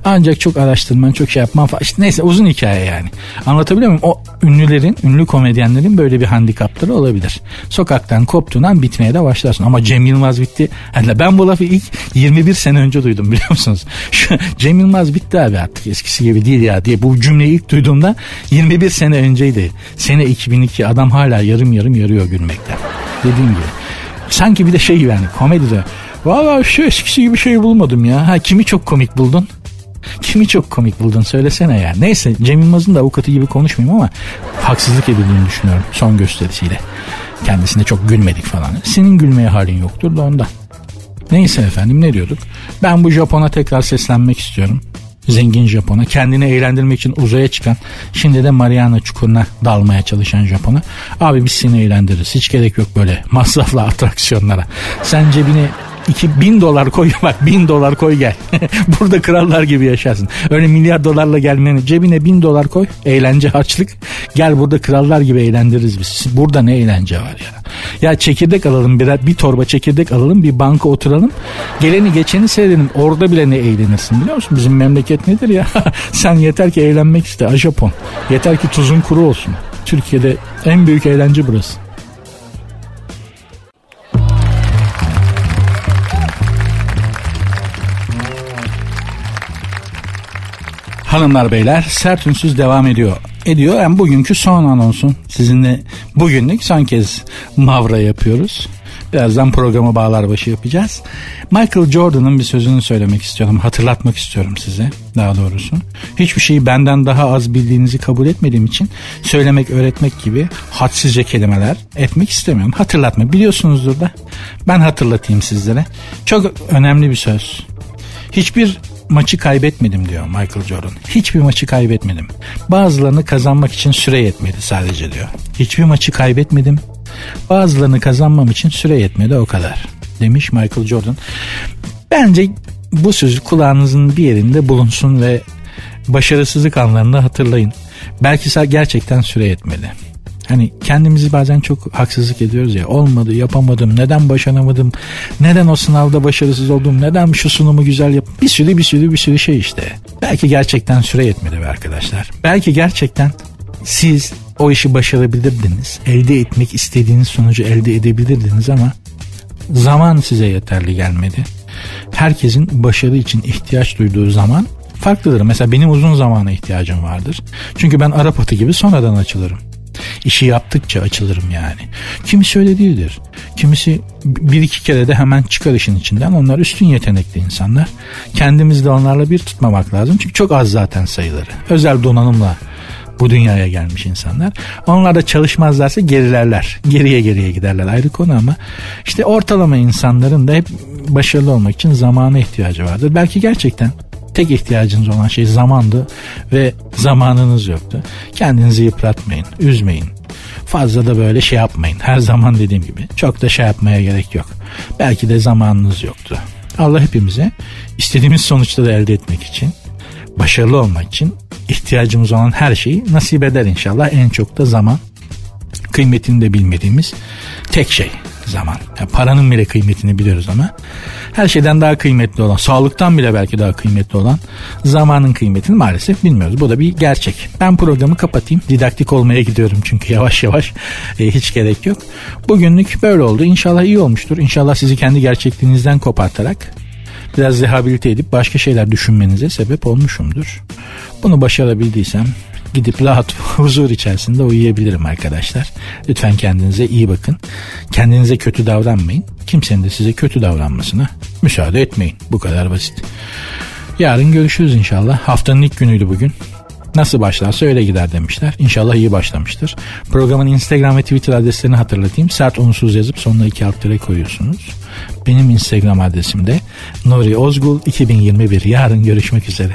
Ancak çok araştırman, çok şey yapman falan. İşte neyse uzun hikaye yani. Anlatabiliyor muyum? O ünlülerin, ünlü komedyenlerin böyle bir handikapları olabilir. Sokaktan koptuğundan bitmeye de başlarsın. Ama Cem Yılmaz bitti. Yani ben bu lafı ilk 21 sene önce duydum biliyor musunuz? Şu, Cem Yılmaz bitti abi artık eskisi gibi değil ya diye bu cümleyi ilk duyduğumda 21 sene önceydi. Sene 2002 adam hala yarım yarım yarıyor gülmekten. Dediğim gibi. Sanki bir de şey gibi yani komedide. Valla şu eskisi gibi şey bulmadım ya. Ha kimi çok komik buldun? Kimi çok komik buldun söylesene ya. Neyse Cem Yılmaz'ın da avukatı gibi konuşmayayım ama haksızlık edildiğini düşünüyorum son gösterisiyle. Kendisine çok gülmedik falan. Senin gülmeye halin yoktur da ondan. Neyse efendim ne diyorduk? Ben bu Japon'a tekrar seslenmek istiyorum. Zengin Japon'a kendini eğlendirmek için uzaya çıkan şimdi de Mariana Çukuru'na dalmaya çalışan Japon'a abi biz seni eğlendiririz hiç gerek yok böyle masraflı atraksiyonlara sen cebine 2000 dolar koy bak 1000 dolar koy gel. Burada krallar gibi yaşarsın. Öyle milyar dolarla gelmeni cebine 1000 dolar koy. Eğlence harçlık. Gel burada krallar gibi eğlendiririz biz. Burada ne eğlence var ya. Ya çekirdek alalım bir, bir torba çekirdek alalım bir banka oturalım. Geleni geçeni seyredelim. Orada bile ne eğlenirsin biliyor musun? Bizim memleket nedir ya? Sen yeter ki eğlenmek iste. Japon. Yeter ki tuzun kuru olsun. Türkiye'de en büyük eğlence burası. Hanımlar beyler sert ünsüz devam ediyor. Ediyor. Yani bugünkü son anonsun. Sizinle bugünlük son kez Mavra yapıyoruz. Birazdan programı bağlar başı yapacağız. Michael Jordan'ın bir sözünü söylemek istiyorum. Hatırlatmak istiyorum size daha doğrusu. Hiçbir şeyi benden daha az bildiğinizi kabul etmediğim için söylemek, öğretmek gibi hadsizce kelimeler etmek istemiyorum. Hatırlatma biliyorsunuzdur da ben hatırlatayım sizlere. Çok önemli bir söz. Hiçbir maçı kaybetmedim diyor Michael Jordan. Hiçbir maçı kaybetmedim. Bazılarını kazanmak için süre yetmedi sadece diyor. Hiçbir maçı kaybetmedim. Bazılarını kazanmam için süre yetmedi o kadar. Demiş Michael Jordan. Bence bu sözü kulağınızın bir yerinde bulunsun ve başarısızlık anlarında hatırlayın. Belki gerçekten süre yetmedi. Hani kendimizi bazen çok haksızlık ediyoruz ya. Olmadı, yapamadım, neden başaramadım, neden o sınavda başarısız oldum, neden şu sunumu güzel yap. Bir sürü bir sürü bir sürü şey işte. Belki gerçekten süre yetmedi be arkadaşlar. Belki gerçekten siz o işi başarabilirdiniz. Elde etmek istediğiniz sonucu elde edebilirdiniz ama zaman size yeterli gelmedi. Herkesin başarı için ihtiyaç duyduğu zaman farklıdır. Mesela benim uzun zamana ihtiyacım vardır. Çünkü ben Arap atı gibi sonradan açılırım. İşi yaptıkça açılırım yani. Kimisi öyle değildir. Kimisi bir iki kere de hemen çıkar işin içinden. Onlar üstün yetenekli insanlar. Kendimizi de onlarla bir tutmamak lazım. Çünkü çok az zaten sayıları. Özel donanımla bu dünyaya gelmiş insanlar. Onlar da çalışmazlarsa gerilerler. Geriye geriye giderler ayrı konu ama işte ortalama insanların da hep başarılı olmak için zamana ihtiyacı vardır. Belki gerçekten tek ihtiyacınız olan şey zamandı ve zamanınız yoktu. Kendinizi yıpratmayın, üzmeyin. Fazla da böyle şey yapmayın. Her zaman dediğim gibi çok da şey yapmaya gerek yok. Belki de zamanınız yoktu. Allah hepimize istediğimiz sonuçları elde etmek için, başarılı olmak için ihtiyacımız olan her şeyi nasip eder inşallah. En çok da zaman kıymetini de bilmediğimiz tek şey zaman. Yani paranın bile kıymetini biliyoruz ama her şeyden daha kıymetli olan, sağlıktan bile belki daha kıymetli olan zamanın kıymetini maalesef bilmiyoruz. Bu da bir gerçek. Ben programı kapatayım. Didaktik olmaya gidiyorum çünkü yavaş yavaş e, hiç gerek yok. Bugünlük böyle oldu. İnşallah iyi olmuştur. İnşallah sizi kendi gerçekliğinizden kopartarak biraz rehabilite edip başka şeyler düşünmenize sebep olmuşumdur. Bunu başarabildiysem gidip rahat huzur içerisinde uyuyabilirim arkadaşlar. Lütfen kendinize iyi bakın. Kendinize kötü davranmayın. Kimsenin de size kötü davranmasına müsaade etmeyin. Bu kadar basit. Yarın görüşürüz inşallah. Haftanın ilk günüydü bugün. Nasıl başlarsa öyle gider demişler. İnşallah iyi başlamıştır. Programın Instagram ve Twitter adreslerini hatırlatayım. Sert unsuz yazıp sonuna iki alt koyuyorsunuz. Benim Instagram adresim de Nuri Ozgul 2021. Yarın görüşmek üzere.